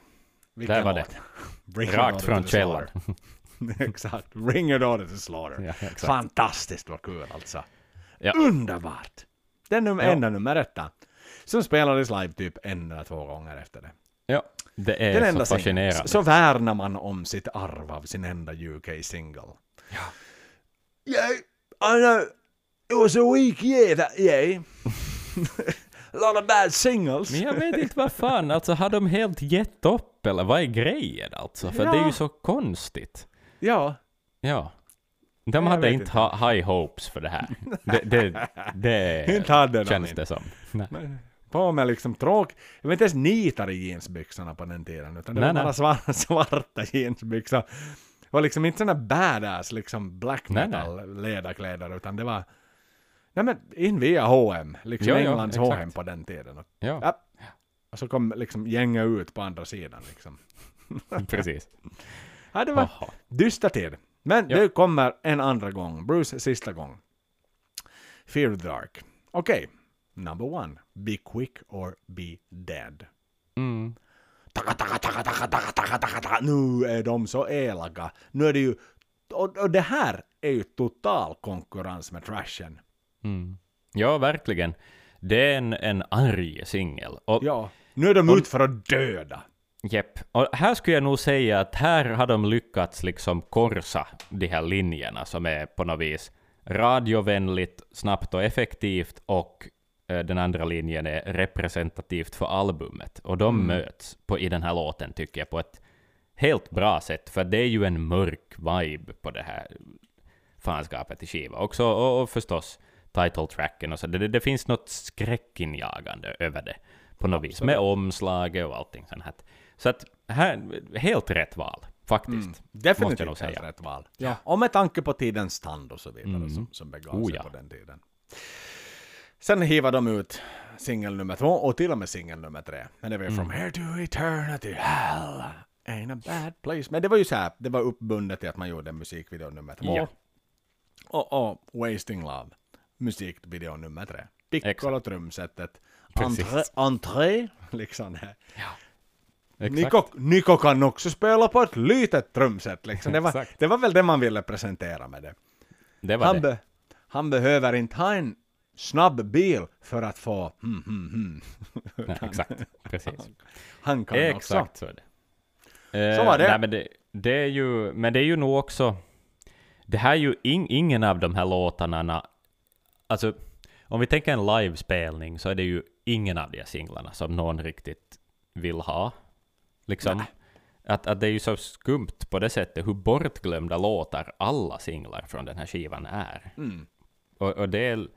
Där var det. Rakt från källan. slaughter. exakt. Bring your daughter to slaughter. Ja, exakt. Fantastiskt vad kul alltså. Ja. Underbart! Den num- Ja. enda nummer etta. Som spelades live typ en eller två gånger efter det. Ja, det Den är enda så fascinerande. Så värnar man om sitt arv av sin enda UK-single. Ja. Yeah, I know. It was a weak year that year. a lot of bad singles. Men jag vet inte vad fan, alltså har de helt gett upp eller vad är grejen alltså? För Ja. det är ju så konstigt. Ja. Ja. De Jag hade inte high hopes för det här. Det, det, det de känns det som. Nej. På med liksom tråk... Jag vet inte ens nitar i jeansbyxorna på den tiden. Utan det Nej, var bara nej. svarta, svarta jeansbyxor. Det var liksom inte såna badass liksom black metal ledarkläder. Utan det var... Nej men in via H&M Liksom ja, Englands exakt. H&M på den tiden. Och, Ja, ja. och så kom liksom gänga ut på andra sidan liksom. precis. Ja, det var dyster tid. Men Ja. det kommer en andra gång. Bruce sista gång. Fear the Dark. Okej. Number one. Be quick or be dead. Mm. Taka, taka, taka, taka, taka, taka, taka, taka. Nu är de så elaka. Nu är det ju... Och, och det här är ju total konkurrens med trashen. Mm. Ja, verkligen. Det är en, en arg singel. Ja. Nu är de Och- ut för att döda. Jepp. Och här skulle jag nog säga att här har de lyckats liksom korsa de här linjerna som är på något vis radiovänligt, snabbt och effektivt och den andra linjen är representativt för albumet. Och de Mm. möts på, i den här låten tycker jag på ett helt bra sätt, för det är ju en mörk vibe på det här fanskapet i skiva. Också, och, och förstås title tracken och så. Det, det, finns något skräckinjagande över det på något vis, med omslaget och allting sånt här. Så att här, helt rätt val, faktiskt. Mm. Måste jag Definitivt nog helt säga. rätt val. Ja. Och med tanke på tidens tand och så vidare Mm. som, som begav Oh, sig ja. på den tiden. Sen hivar de ut singel nummer två och till och med singel nummer tre. Men det var ju Mm. From Here to Eternity Hell Ain't a bad place. Men det var ju så här, det var uppbundet till att man gjorde musikvideo nummer två. Ja. Och, och Wasting Love, musikvideo nummer tre. Exakt. Piccolo trumsetet. Precis. Entré, entré, liksom det. Exakt. Niko, Niko kan också spela på ett litet trumset. Liksom. Det, var, Exakt. det var väl det man ville presentera med det. det var Han, det. be, han behöver inte ha en snabb bil för att få... Hmm, hmm, hmm. Nej, exakt, precis. Han kan Exakt så är det. Eh, Så var det. Nej, men, det, det är ju, men det är ju nog också... Det här är ju in, ingen av de här låtarna alltså, om vi tänker en livespelning så är det ju ingen av de här singlarna som någon riktigt vill ha. Liksom. Att, att det är ju så skumt på det sättet hur bortglömda låtar alla singlar från den här skivan är. Mm. Och, och det är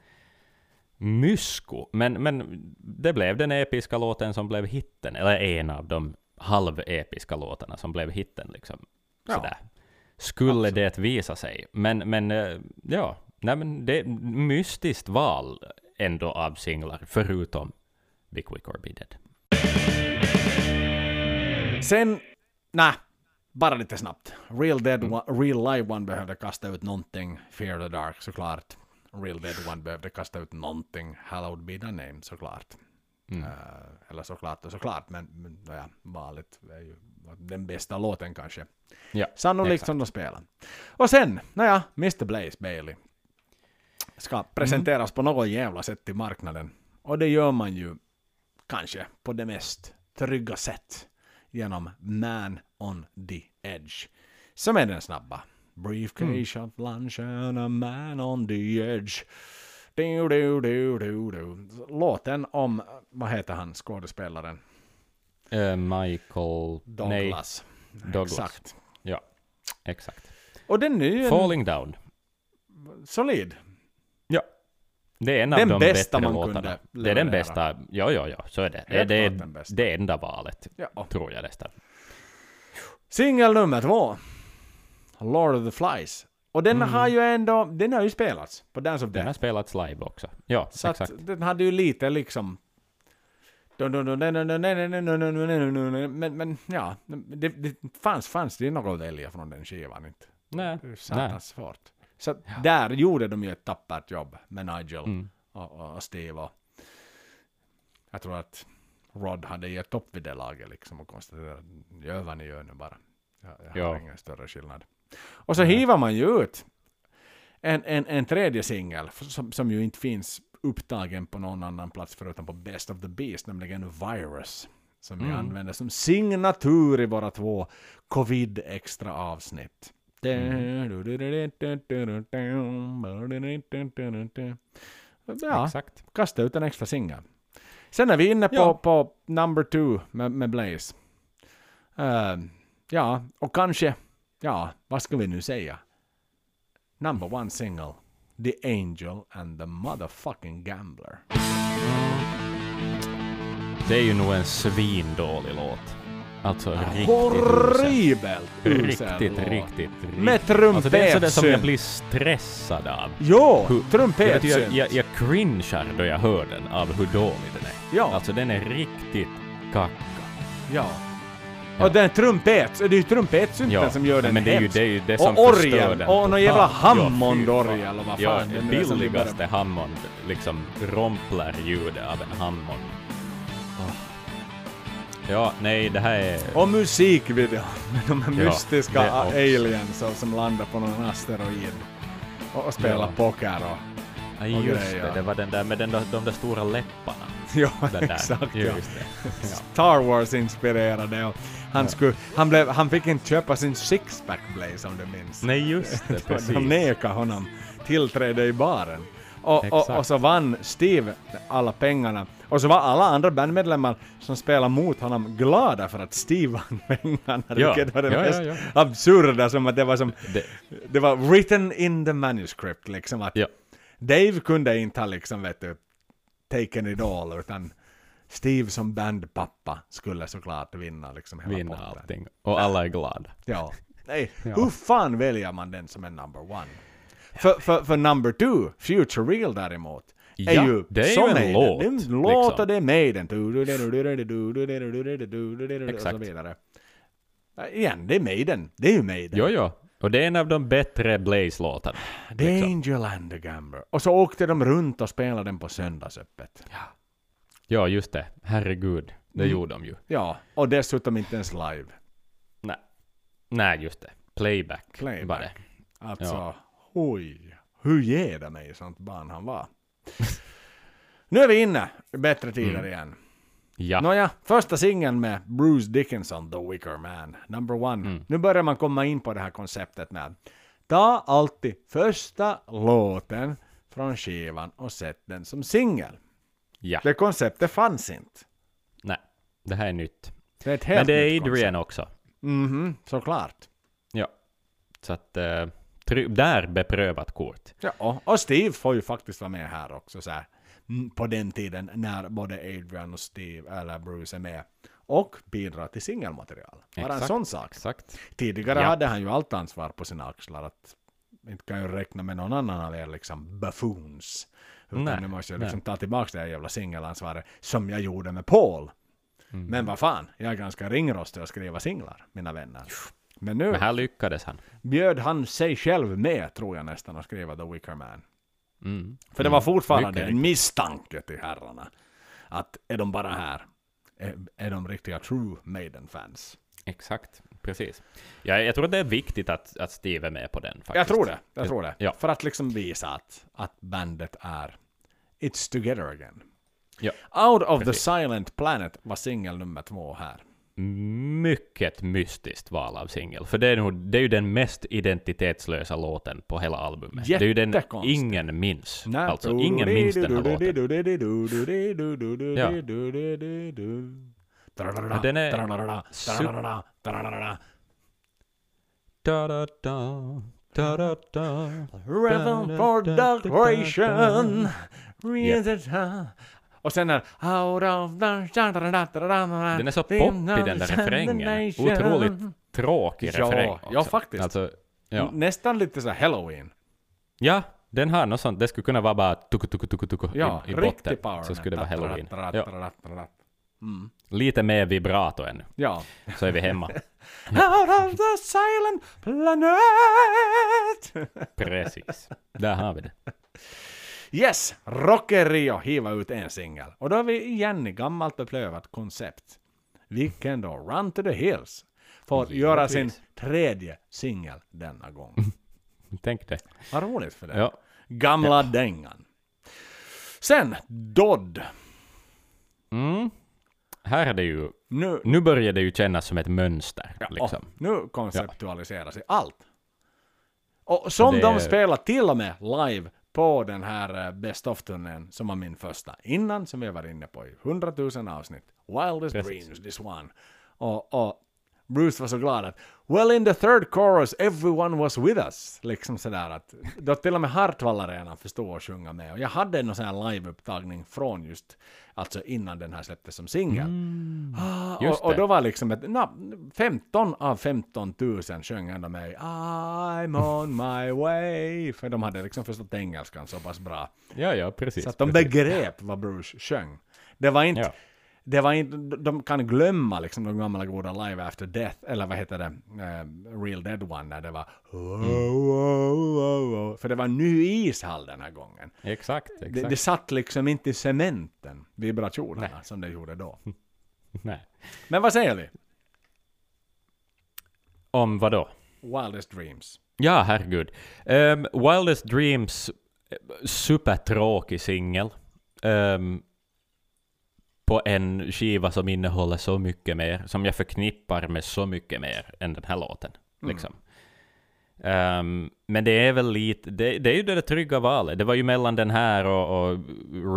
mysko. Men, men det blev den episka låten som blev hitten, eller en av de halvepiska låtarna som blev hitten. Liksom. Ja. Sådär. Skulle det visa sig. Men, men eh, ja, nej, men det är mystiskt val ändå av singlar, förutom Be Quick or Be Dead. Sen, nej, bara lite snabbt. Real Dead one, Real Live One behövde kasta ut någonting. Fear the Dark såklart. Real Dead One behövde kasta ut någonting. Hallowed Be Thy Name såklart. Mm. Eh, eller såklart och såklart, men, men ja, valet är ju den bästa låten kanske. Ja, Sannolikt exakt. som de spelar. Och sen, naja, Mr. Blaze Bailey ska presenteras på något jävla sätt till marknaden. Och det gör man ju kanske på det mest trygga sätt genom Man on the Edge. Som är den snabba. Briefcase of lunch and a man on the edge. Du, du, du, du, du. Låten om, vad heter han, skådespelaren? Eh, Michael... Nej, Douglas. Douglas. Exakt. ja, exakt. Och den en Falling Down. solid. Ja. Det är en av Den de bästa man låtarna. kunde Det är den leverera. bästa. Ja, ja, ja, så är det. Det, det är det enda valet, Ja. tror jag nästan. Singel nummer två. Lord of the Flies. Och den har ju ändå, den har ju spelats på Dance of Den har Death. spelats live också. Ja, Så exakt. att den hade ju lite liksom... Men, men ja, det, det fanns, fanns det något att välja från den skivan inte. Nej, Det är satans svårt. Så att där gjorde de ju ett tappert jobb med Nigel Mm. och, och, och Steve och jag tror att Rod hade gett upp vid det laget liksom och konstaterat gör vad ni gör nu bara. Jag, jag har Ja. ingen större skillnad. Och så hivar man ju ut en, en, en tredje singel som, som ju inte finns upptagen på någon annan plats förutom på Best of the Beast, nämligen Virus. Som vi Mm. använder som signatur i våra två covid extra avsnitt. Ja, Exakt. kasta ut en extra singel. Sen är vi inne på, Ja. på number two med, med Blaze. Eh, ja, och kanske, ja, vad ska vi nu säga? Number one single. The Angel and the motherfucking Gambler. Det är ju nog en svindålig låt. Alltså riktigt. Horribelt usel Riktigt, riktigt, riktigt. Med Alltså det är sådär som jag blir stressad av. Jo, trumpetsynt. jag, jag, jag cringear då jag hör den av hur dålig den är. Ja. Alltså den är riktigt kacka. Ja. Och den trumpet, det är ju trumpetsynten Ja, som gör den men det är ju det, är ju det som och orgeln, den. och någon jävla Ja, Hammond-orgel fan. eller vad Ja, fan det som vi billigaste Hammond, liksom romplar-ljudet av en Hammond. Ja, nej, det här är... Och musikvideo med de här Ja, mystiska det också. aliens som- landar på någon asteroid. Och, och spelar Ja. poker och... Ja, och just det, det var den där med den, de där stora läpparna. ja, exakt ja. Det. Ja. Star Wars-inspirerade och han, skulle, han, blev, han fick inte köpa sin sixpack Blaze om du minns. Nej, just det, De precis. nekade honom tillträde i baren. Och, och, och så vann Steve alla pengarna. Och så var alla andra bandmedlemmar som spelade mot honom glada för att Steve vann pengarna. Ja. Vilket var det Ja, ja, mest ja. absurda som att det var som... Det, Det var written in the manuscript liksom att ja. Dave kunde inte ha liksom vet du taken it all utan Steve som bandpappa skulle såklart vinna liksom hela vinna potten. allting. Och alla är glada. Ja. Nej, Ja. hur fan väljer man den som är number one? För, för, för number two, Future Real däremot, är Ja, ju det är ju som en Maiden. låt, Det är en låt liksom. och det är Maiden. Och så Exakt. vidare. Igen, det är Maiden. Det är ju Maiden. Jo, jo. Och det är en av de bättre Blaze-låtarna. Liksom. Angel and the Gambler. Och så åkte de runt och spelade den på söndagsöppet. Ja, just det. Herregud. Det Mm. gjorde de ju. Ja, och dessutom inte ens live. Nej. Nej, just det. Playback, Playback. det. Alltså, Ja. oj. Hur ger det mig sånt barn han var? nu är vi inne i bättre tider Mm. igen. Ja. Nåja, första singeln med Bruce Dickinson, The Wicker Man, number one. Mm. Nu börjar man komma in på det här konceptet med ta alltid första låten från skivan och sett den som singel. Ja. Det konceptet fanns inte. Nej, det här är nytt. Det är ett helt Men det är Adrian också. Mhm, såklart. Ja. Så att, try- där beprövat kort. Ja, och Steve får ju faktiskt vara med här också så här, mm, på den tiden när både Adrian och Steve eller Bruce är med och bidrar till singelmaterial. Bara en sån sak. Exakt. Tidigare Ja. hade han ju allt ansvar på sina axlar att inte kan ju räkna med någon annan av er liksom buffoons. Utan Nej, nu måste jag nej. liksom ta tillbaka det här jävla singelansvaret som jag gjorde med Paul. Mm. Men vad fan, jag är ganska ringrostig att skriva singlar, mina vänner. Men nu Men här lyckades han. bjöd han sig själv med, tror jag nästan, att skriva The Wicker Man. Mm. För det var fortfarande Mycket en misstanke till herrarna. Att är de bara här? Är, är de riktiga true Maiden-fans? Exakt, precis. Ja, jag tror att det är viktigt att, att Steve är med på den. Faktiskt. Jag tror det. Jag tror det. Ja. För att liksom visa att, att bandet är It's together again. Ja. Out of Precis. the silent planet var singel nummer två här. Mycket mystiskt val av singel. För det är, nog, det är ju den mest identitetslösa låten på hela albumet. Det är ju den ingen minns. Alltså, ingen minns den här låten. Ja. Ja, den är Da, da, da, da, da, decoration. Och sen är. Den är så poppig den där refrängen. Otroligt tråkig Ja, refräng också. ja, faktiskt. Alltså, ja. Nästan lite så Halloween. ja, den har något sånt. Det skulle kunna vara bara tuku tuku tuku tuku Ja, i, i botten. power. Så skulle det vara halloween. Ja. Mm. Lite mer vibrato ännu. ja. Så är vi hemma. Out of the silent planet. Precis. Där har vi det. Yes, Rockerio hiva ut en singel. Och då är vi igen i gammalt beprövat koncept. Vilken då Run to the Hills får göra sin tredje singel denna gång. Tänk det. Vad roligt för det. Ja. Gamla dängan. Sen Dodd. Mm. Här är det ju... Nu, Nu börjar det ju kännas som ett mönster. ja, liksom. nu konceptualiserar sig allt. Och som Det- de spelar till och med live på den här eh, Best of-turnén som var min första innan, som vi var inne på i 100 000 avsnitt. Wildest Precis. dreams, this one. Och, och Bruce var så glad att Well in the third chorus everyone was with us. Liksom sådär att då till och med Hartwall-arenan förstod att sjunga med. Och jag hade en sån här liveupptagning från just, alltså innan den här släpptes som singel. Ah, Just och, och då var liksom ett, na, 15 av 15 000 sjöng ändå med I'm on my way. För de hade liksom förstått engelskan så pass bra. Ja, ja, precis. Så att de precis. begrep vad Bruce sjöng. Det var inte, Ja. Det var inte, de kan glömma liksom de gamla goda Live After Death, eller vad heter det, eh, Real Dead One, när det var oh, oh, oh. För det var ny ishall den här gången. Exakt, Det, exakt. det satt liksom inte i cementen, vibrationerna, som det gjorde då. Nej. Men vad säger vi? Om vad då? Wildest Dreams. Ja, herregud. Um, Wildest Dreams, eh, supertråkig singel. Ehm, på en skiva som innehåller så mycket mer, som jag förknippar med så mycket mer än den här låten. Liksom. Ehm, men det är väl lite, det, det är ju det där trygga valet. Det var ju mellan den här och, och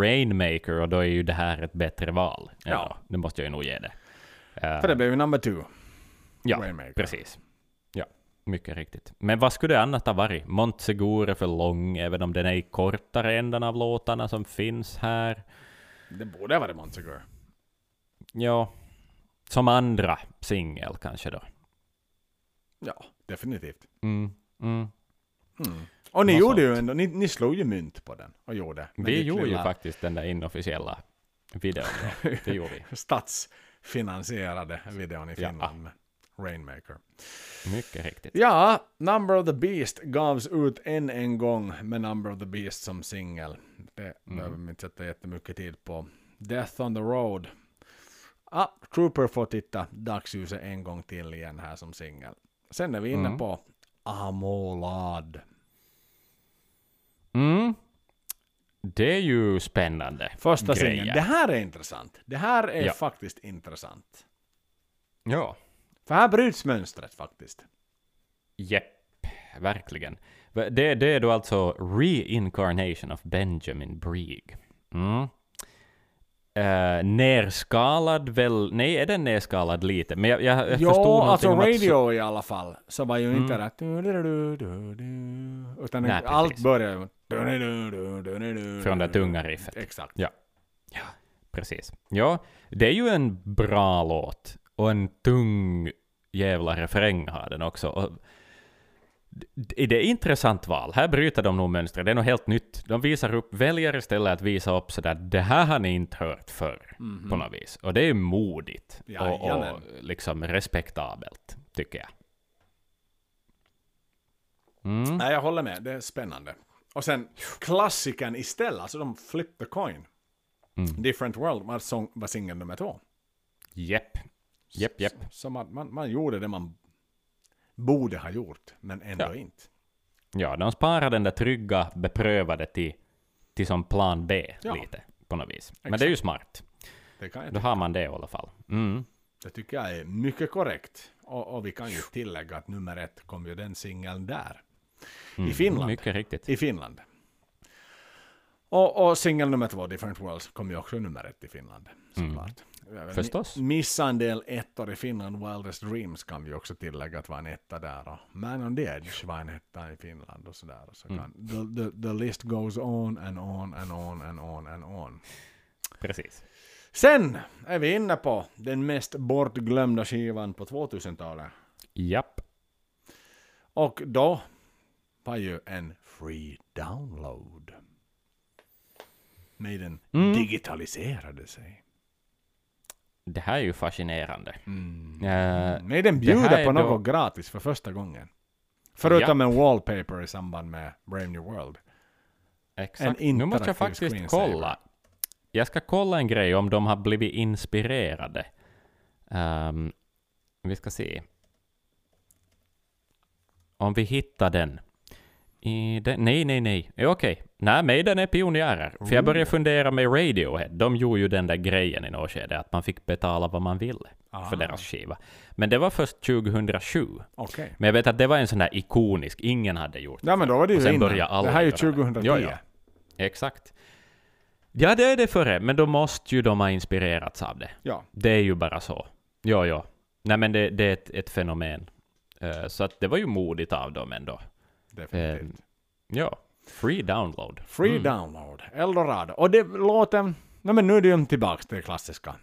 Rainmaker, och då är ju det här ett bättre val. Ja. det måste jag ju nog ge det. Ehm, För det blev ju number two. Ja, Rainmaker. precis. Ja, mycket riktigt. Men vad skulle det annat ha varit? Montsegur är för lång, även om den är i kortare ändan av låtarna som finns här. Det borde ha varit Montsegur. Ja, som andra singel kanske då. Ja, definitivt. Mm, mm. Mm. Och ni Något gjorde ju sånt. ändå, ni, ni slog ju mynt på den och gjorde. Vi gjorde ju lilla faktiskt den där inofficiella videon. Då. Det gjorde vi. Statsfinansierade videon i Ja. Finland med Rainmaker. Mycket riktigt. Ja, Number of the Beast gavs ut än en gång med Number of the Beast som singel. Det behöver vi inte sätta jättemycket tid på. Death on the Road. Ah, Trooper får titta dagsljuset en gång till igen här som singel. Sen är vi inne Mm. på Amolad. Mm. Det är ju spännande Första singeln. Det här är intressant. Det här är Ja. faktiskt intressant. Ja. För här bryts mönstret faktiskt. Jepp. verkligen. Det, det är då alltså Reincarnation of Benjamin Brieg. Mm. Uh, nerskalad väl, nej är den nerskalad lite? Men jag, jag, jag jo, förstod alltså om att radio i alla fall, så var ju inte Mm. du, utan Nej, allt precis. du, Från det tunga riffet. Exakt. Ja. Ja, precis. Ja, det är ju en bra låt. Och en tung jävla refräng har den också. Och det är intressant val. Här bryter de nog mönstret. Det är något helt nytt. De visar upp, väljer istället att visa upp sådär, det här har ni inte hört förr. På något vis. Och det är modigt. och, Jajamän. och liksom respektabelt, tycker jag. Mm. Nej, jag håller med. Det är spännande. Och sen klassikern istället, alltså de flip the coin. Mm. Different World var, sång, var singel nummer två. Jepp. Jepp, jepp. Så man, man, man gjorde det man borde ha gjort, men ändå Ja. inte. Ja, de sparar den där trygga, beprövade till, till som plan B Ja. lite, på något vis. Men det är ju smart. Det, kan jag Då tycka. har man det i alla fall. Mm. det tycker jag är mycket korrekt. Och, och vi kan ju tillägga att nummer ett kom ju den singeln där. Mm. I Finland. Mycket riktigt. I Finland. Och, och singel nummer två, Different Worlds, kom ju också nummer ett i Finland. Såklart. Mm. Förstås. Missa en del ettor i Finland. Wildest Dreams kan vi också tillägga att var en etta där. Och Man on the Edge var en etta i Finland och sådär. Och så Mm. kan, the, the, the list goes on and on and on and on and on. Precis. Sen är vi inne på den mest bortglömda skivan på 2000-talet. Japp. Och då var ju en free download. Med den Mm. digitaliserade sig. Det här är ju fascinerande. Mm. Eh, Nej, den bjuder på då- något gratis för första gången. Förutom en wallpaper i samband med Brave New World. exakt. Nu måste jag faktiskt kolla. Jag ska kolla en grej om de har blivit inspirerade. Ehm, vi ska se. Om vi hittar den. Den nej, nej, nej. Okej. Nej, men den är pionjärer. För jag började fundera med Radiohead. De gjorde ju den där grejen i något skede, att man fick betala vad man ville Aha. för deras skiva. Men det var först 2007. Okej. Men jag vet att det var en sån där ikonisk, ingen hade gjort Ja, men då var det ju sen innan. alla Det här är ju göra det. 2010. Ja, ja. Exakt. Ja, det är det före, men då måste ju de ha inspirerats av det. Ja. Det är ju bara så. Ja, ja. Nej, men det, det är ett, ett fenomen. Eh, så att det var ju modigt av dem ändå. definitivt. Ja. Free download. Free Mm. download. Eldorado. Och det låten... Nej men nu är det ju tillbaks till det klassiska.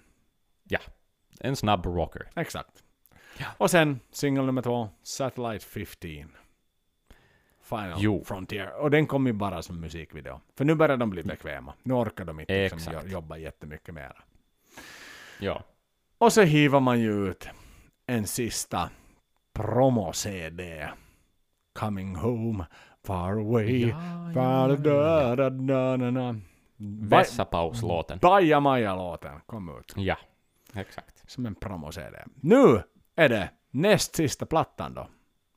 En snabb rocker. Exakt. Och sen singel nummer två, Satellite 15. Final Jo. Frontier. Och den kom ju bara som musikvideo. För nu börjar de bli bekväma. Nu orkar de inte liksom jobba jättemycket mer. Ja. Och så hivar man ju ut en sista promo-CD. Coming home, far away. far da, da, da, da, da. Vessapauslåten. Bajamaja-låten kom ut. Ja. Exakt. Som en promo-CD. Nu är det näst sista plattan då.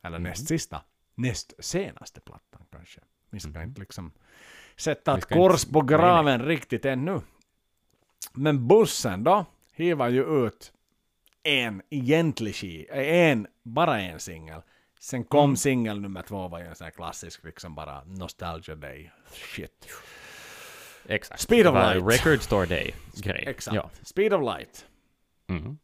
Eller Mhm. näst sista. Näst senaste plattan kanske. Vi ska inte liksom sätta ett kors på nej, nej. graven riktigt ännu. Men bussen då hivar ju ut en egentlig ski, en, bara en singel. Sen kom Mm. singel nummer två var ju en sån här klassisk liksom bara nostalgia day shit. Exakt. Speed of Light. Record Store Day-grej. Exakt. Ja. Speed of light. Mm.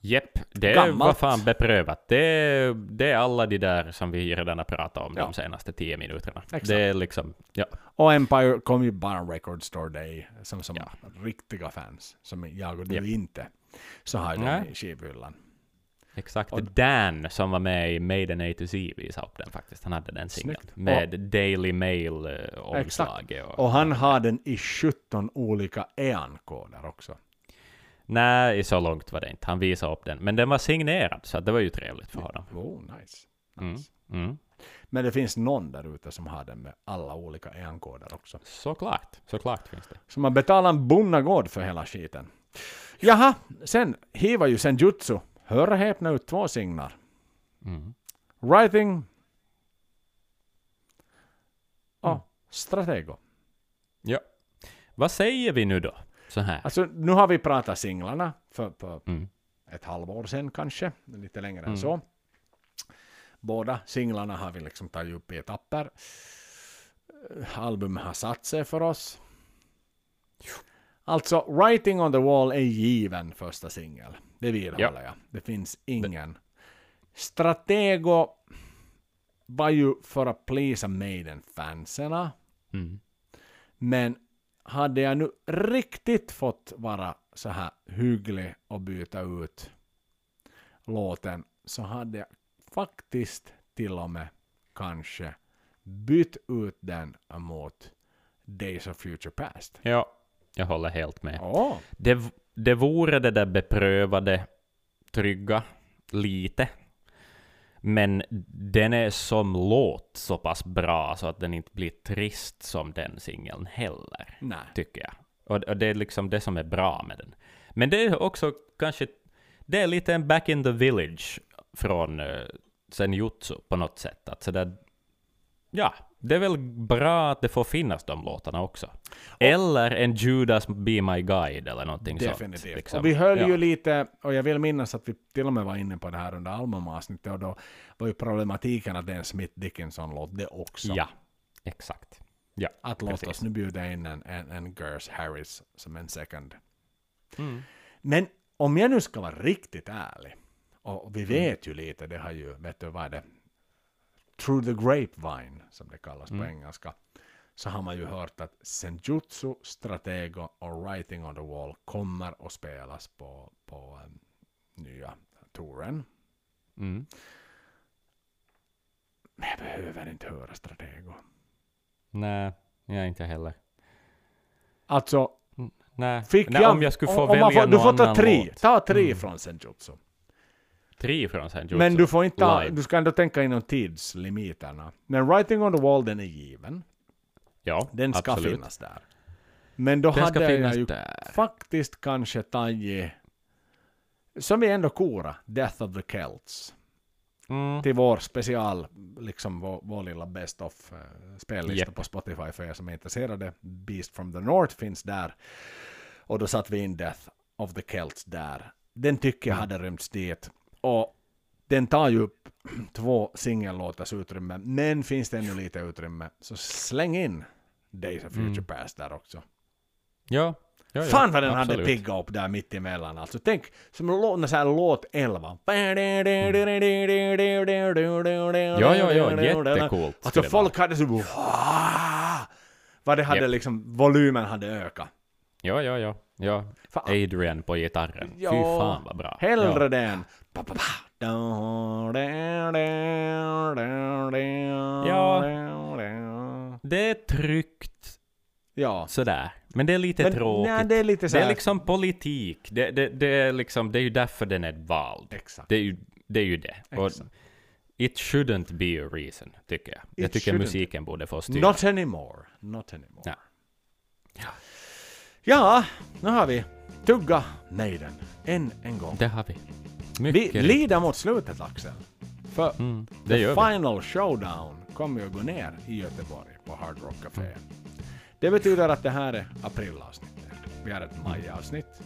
Jepp, det Gammalt. var fan beprövat. Det, det är alla de där som vi redan har pratat om Ja. de senaste tio minuterna. Exakt. Det är liksom, ja. Och Empire kom ju bara Record Store Day som, som Ja. riktiga fans, som jag och du Japp. inte, så har den Nej. i skivhyllan. Exakt. Och- Dan som var med i Maiden A to Z visade upp den faktiskt. Han hade den singeln. Med Daily Mail uh, Exakt. omslaget. Och, Och han har den i 17 olika EAN-koder också. Nej, så långt var det inte. Han visade upp den. Men den var signerad, så det var ju trevligt för honom. Oh, nice. Mm. nice. Mm. Men det finns någon där ute som har den med alla olika EAN-koder också. Såklart. Såklart finns det. Så man betalar en bonnagård för hela skiten. Jaha, sen hivar ju Senjutsu, hör och häpna ut två singlar. Mm. Writing och Mm. Stratego. Ja. Vad säger vi nu då? Så här. Alltså nu har vi pratat singlarna för, för Mm. ett halvår sedan kanske, lite längre än Mm. så. Båda singlarna har vi liksom tagit upp i etapper. Eh, Albumet har satt sig för oss. Alltså, Writing on the Wall är given första singel. Det vidhåller jag. Det finns ingen. Stratego var ju för att pleasa Maiden-fanserna. Mm. Men hade jag nu riktigt fått vara så här hygglig och byta ut låten så hade jag faktiskt till och med kanske bytt ut den mot Days of Future Past. Ja, jag håller helt med. Ja, Det, det vore det där beprövade, trygga, lite. Men den är som låt så pass bra så att den inte blir trist som den singeln heller, nej. tycker jag. Och, och det är liksom det som är bra med den. Men det är också kanske, det är lite en back in the village från uh, Senjutsu på något sätt. Att sådär, ja, det är väl bra att det får finnas de låtarna också. Eller en Judas Be My Guide eller någonting Definitivt. sånt. liksom. Och vi höll Ja. ju lite, och jag vill minnas att vi till och med var inne på det här under albumavsnittet, och då var ju problematiken att det är en Smith Dickinson-låt det också. Ja, exakt. Ja, Att låt precis. oss nu bjuda in en, en, en Gers Harris som en second. Mm. Men om jag nu ska vara riktigt ärlig, och vi vet ju lite, det har ju, vet du vad är det, Through the Grapevine, som det kallas Mm. på engelska, så har man ju hört att Senjutsu, Stratego och Writing on the Wall kommer att spelas på, på um, nya touren. Mm. Men jag behöver inte höra Stratego. Nej, jag inte heller. Alltså, Nej, fick Nej jag, om jag skulle få om välja man får, Du får ta tre, låt. ta tre Mm. från Senjutsu. Tre från Senjutsu. Men du får inte Live. du ska ändå tänka inom tidslimiterna. Men Writing on the Wall den är given. Ja, Den ska absolut. finnas där. Men då Den ska hade jag finnas ju där. faktiskt kanske tagit, som vi ändå kora, Death of the Celts. Mm. Till vår special, liksom vår, vår lilla Best of uh, spellista Japp. på Spotify för er som är intresserade. Beast from the North finns där. Och då satte vi in Death of the Celts där. Den tycker jag hade rymts dit. Och den tar ju upp två singellåtars utrymme, men finns det ännu lite utrymme så släng in Days of Future Mm. Past där också. Ja, ja, ja, Fan vad den hade absolut. piggat upp där mitt emellan. Alltså tänk som låt, så här låt 11. Ja, ja, ja, jättecoolt. Alltså folk hade så... Vad det hade Japp. liksom, volymen hade ökat. Ja, ja, ja. ja. Fan. Adrian på gitarren. Ja, Fy fan vad bra. Hellre ja. det pa. Det är tryggt Ja. sådär. Men det är lite Men, tråkigt. nej, det är lite det är liksom politik. Det, det, det, är liksom, det är ju därför den är vald. Exakt. Det är ju det. Är ju det. It shouldn't be a reason, tycker jag. jag It tycker shouldn't. musiken borde få styra. Not anymore. Not anymore. Ja. Ja, nu har vi tugga Maiden än en gång. Det har vi. Vi Mycket lider mot slutet Axel. För Mm, det The gör vi. Final Showdown kommer ju att gå ner i Göteborg på Hard Rock Café. Det betyder att det här är aprilavsnittet. Vi har ett majavsnitt.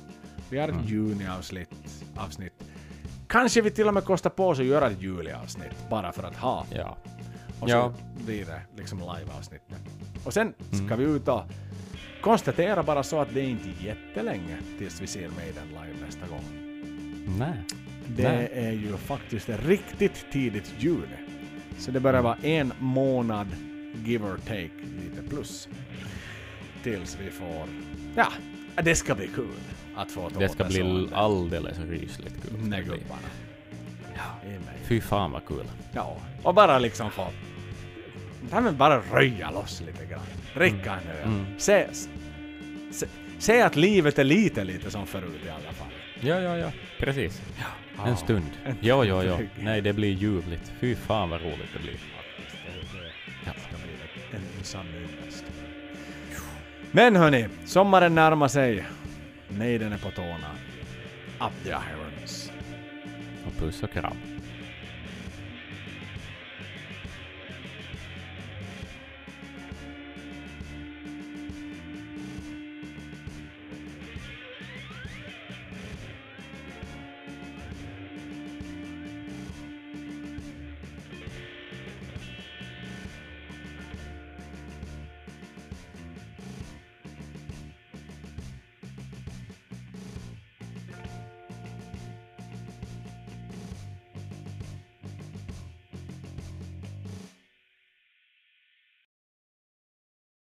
Vi har ett Mm. juniavsnitt. Avsnitt. Kanske vi till och med kostar på oss att göra ett juliavsnitt bara för att ha. Ja. Och Ja. så blir det liksom liveavsnittet. Och sen ska Mm. vi ut och konstatera bara så att det är inte jättelänge tills vi ser Maiden live nästa gång. Nej. Det Nej. är ju faktiskt riktigt tidigt juli. Så det börjar vara en månad, give or take, lite plus. Tills vi får... Ja, det ska bli kul att få Det ska bli alldeles rysligt kul. med blir- gubbarna. Ja. Fy fan vad kul. Ja, och bara liksom få... Ja, men bara röja loss lite grann. Dricka en öl. Mm. Se, se, se att livet är lite, lite som förut i alla fall. Ja, ja, ja. Precis. Ja. En stund. Ja, ja, ja. Nej, det blir ljuvligt. Fy fan vad roligt det blir. Ja. en. Men hörni, sommaren närmar sig. Nejden är på tårna. Up the irons. Och puss och kram.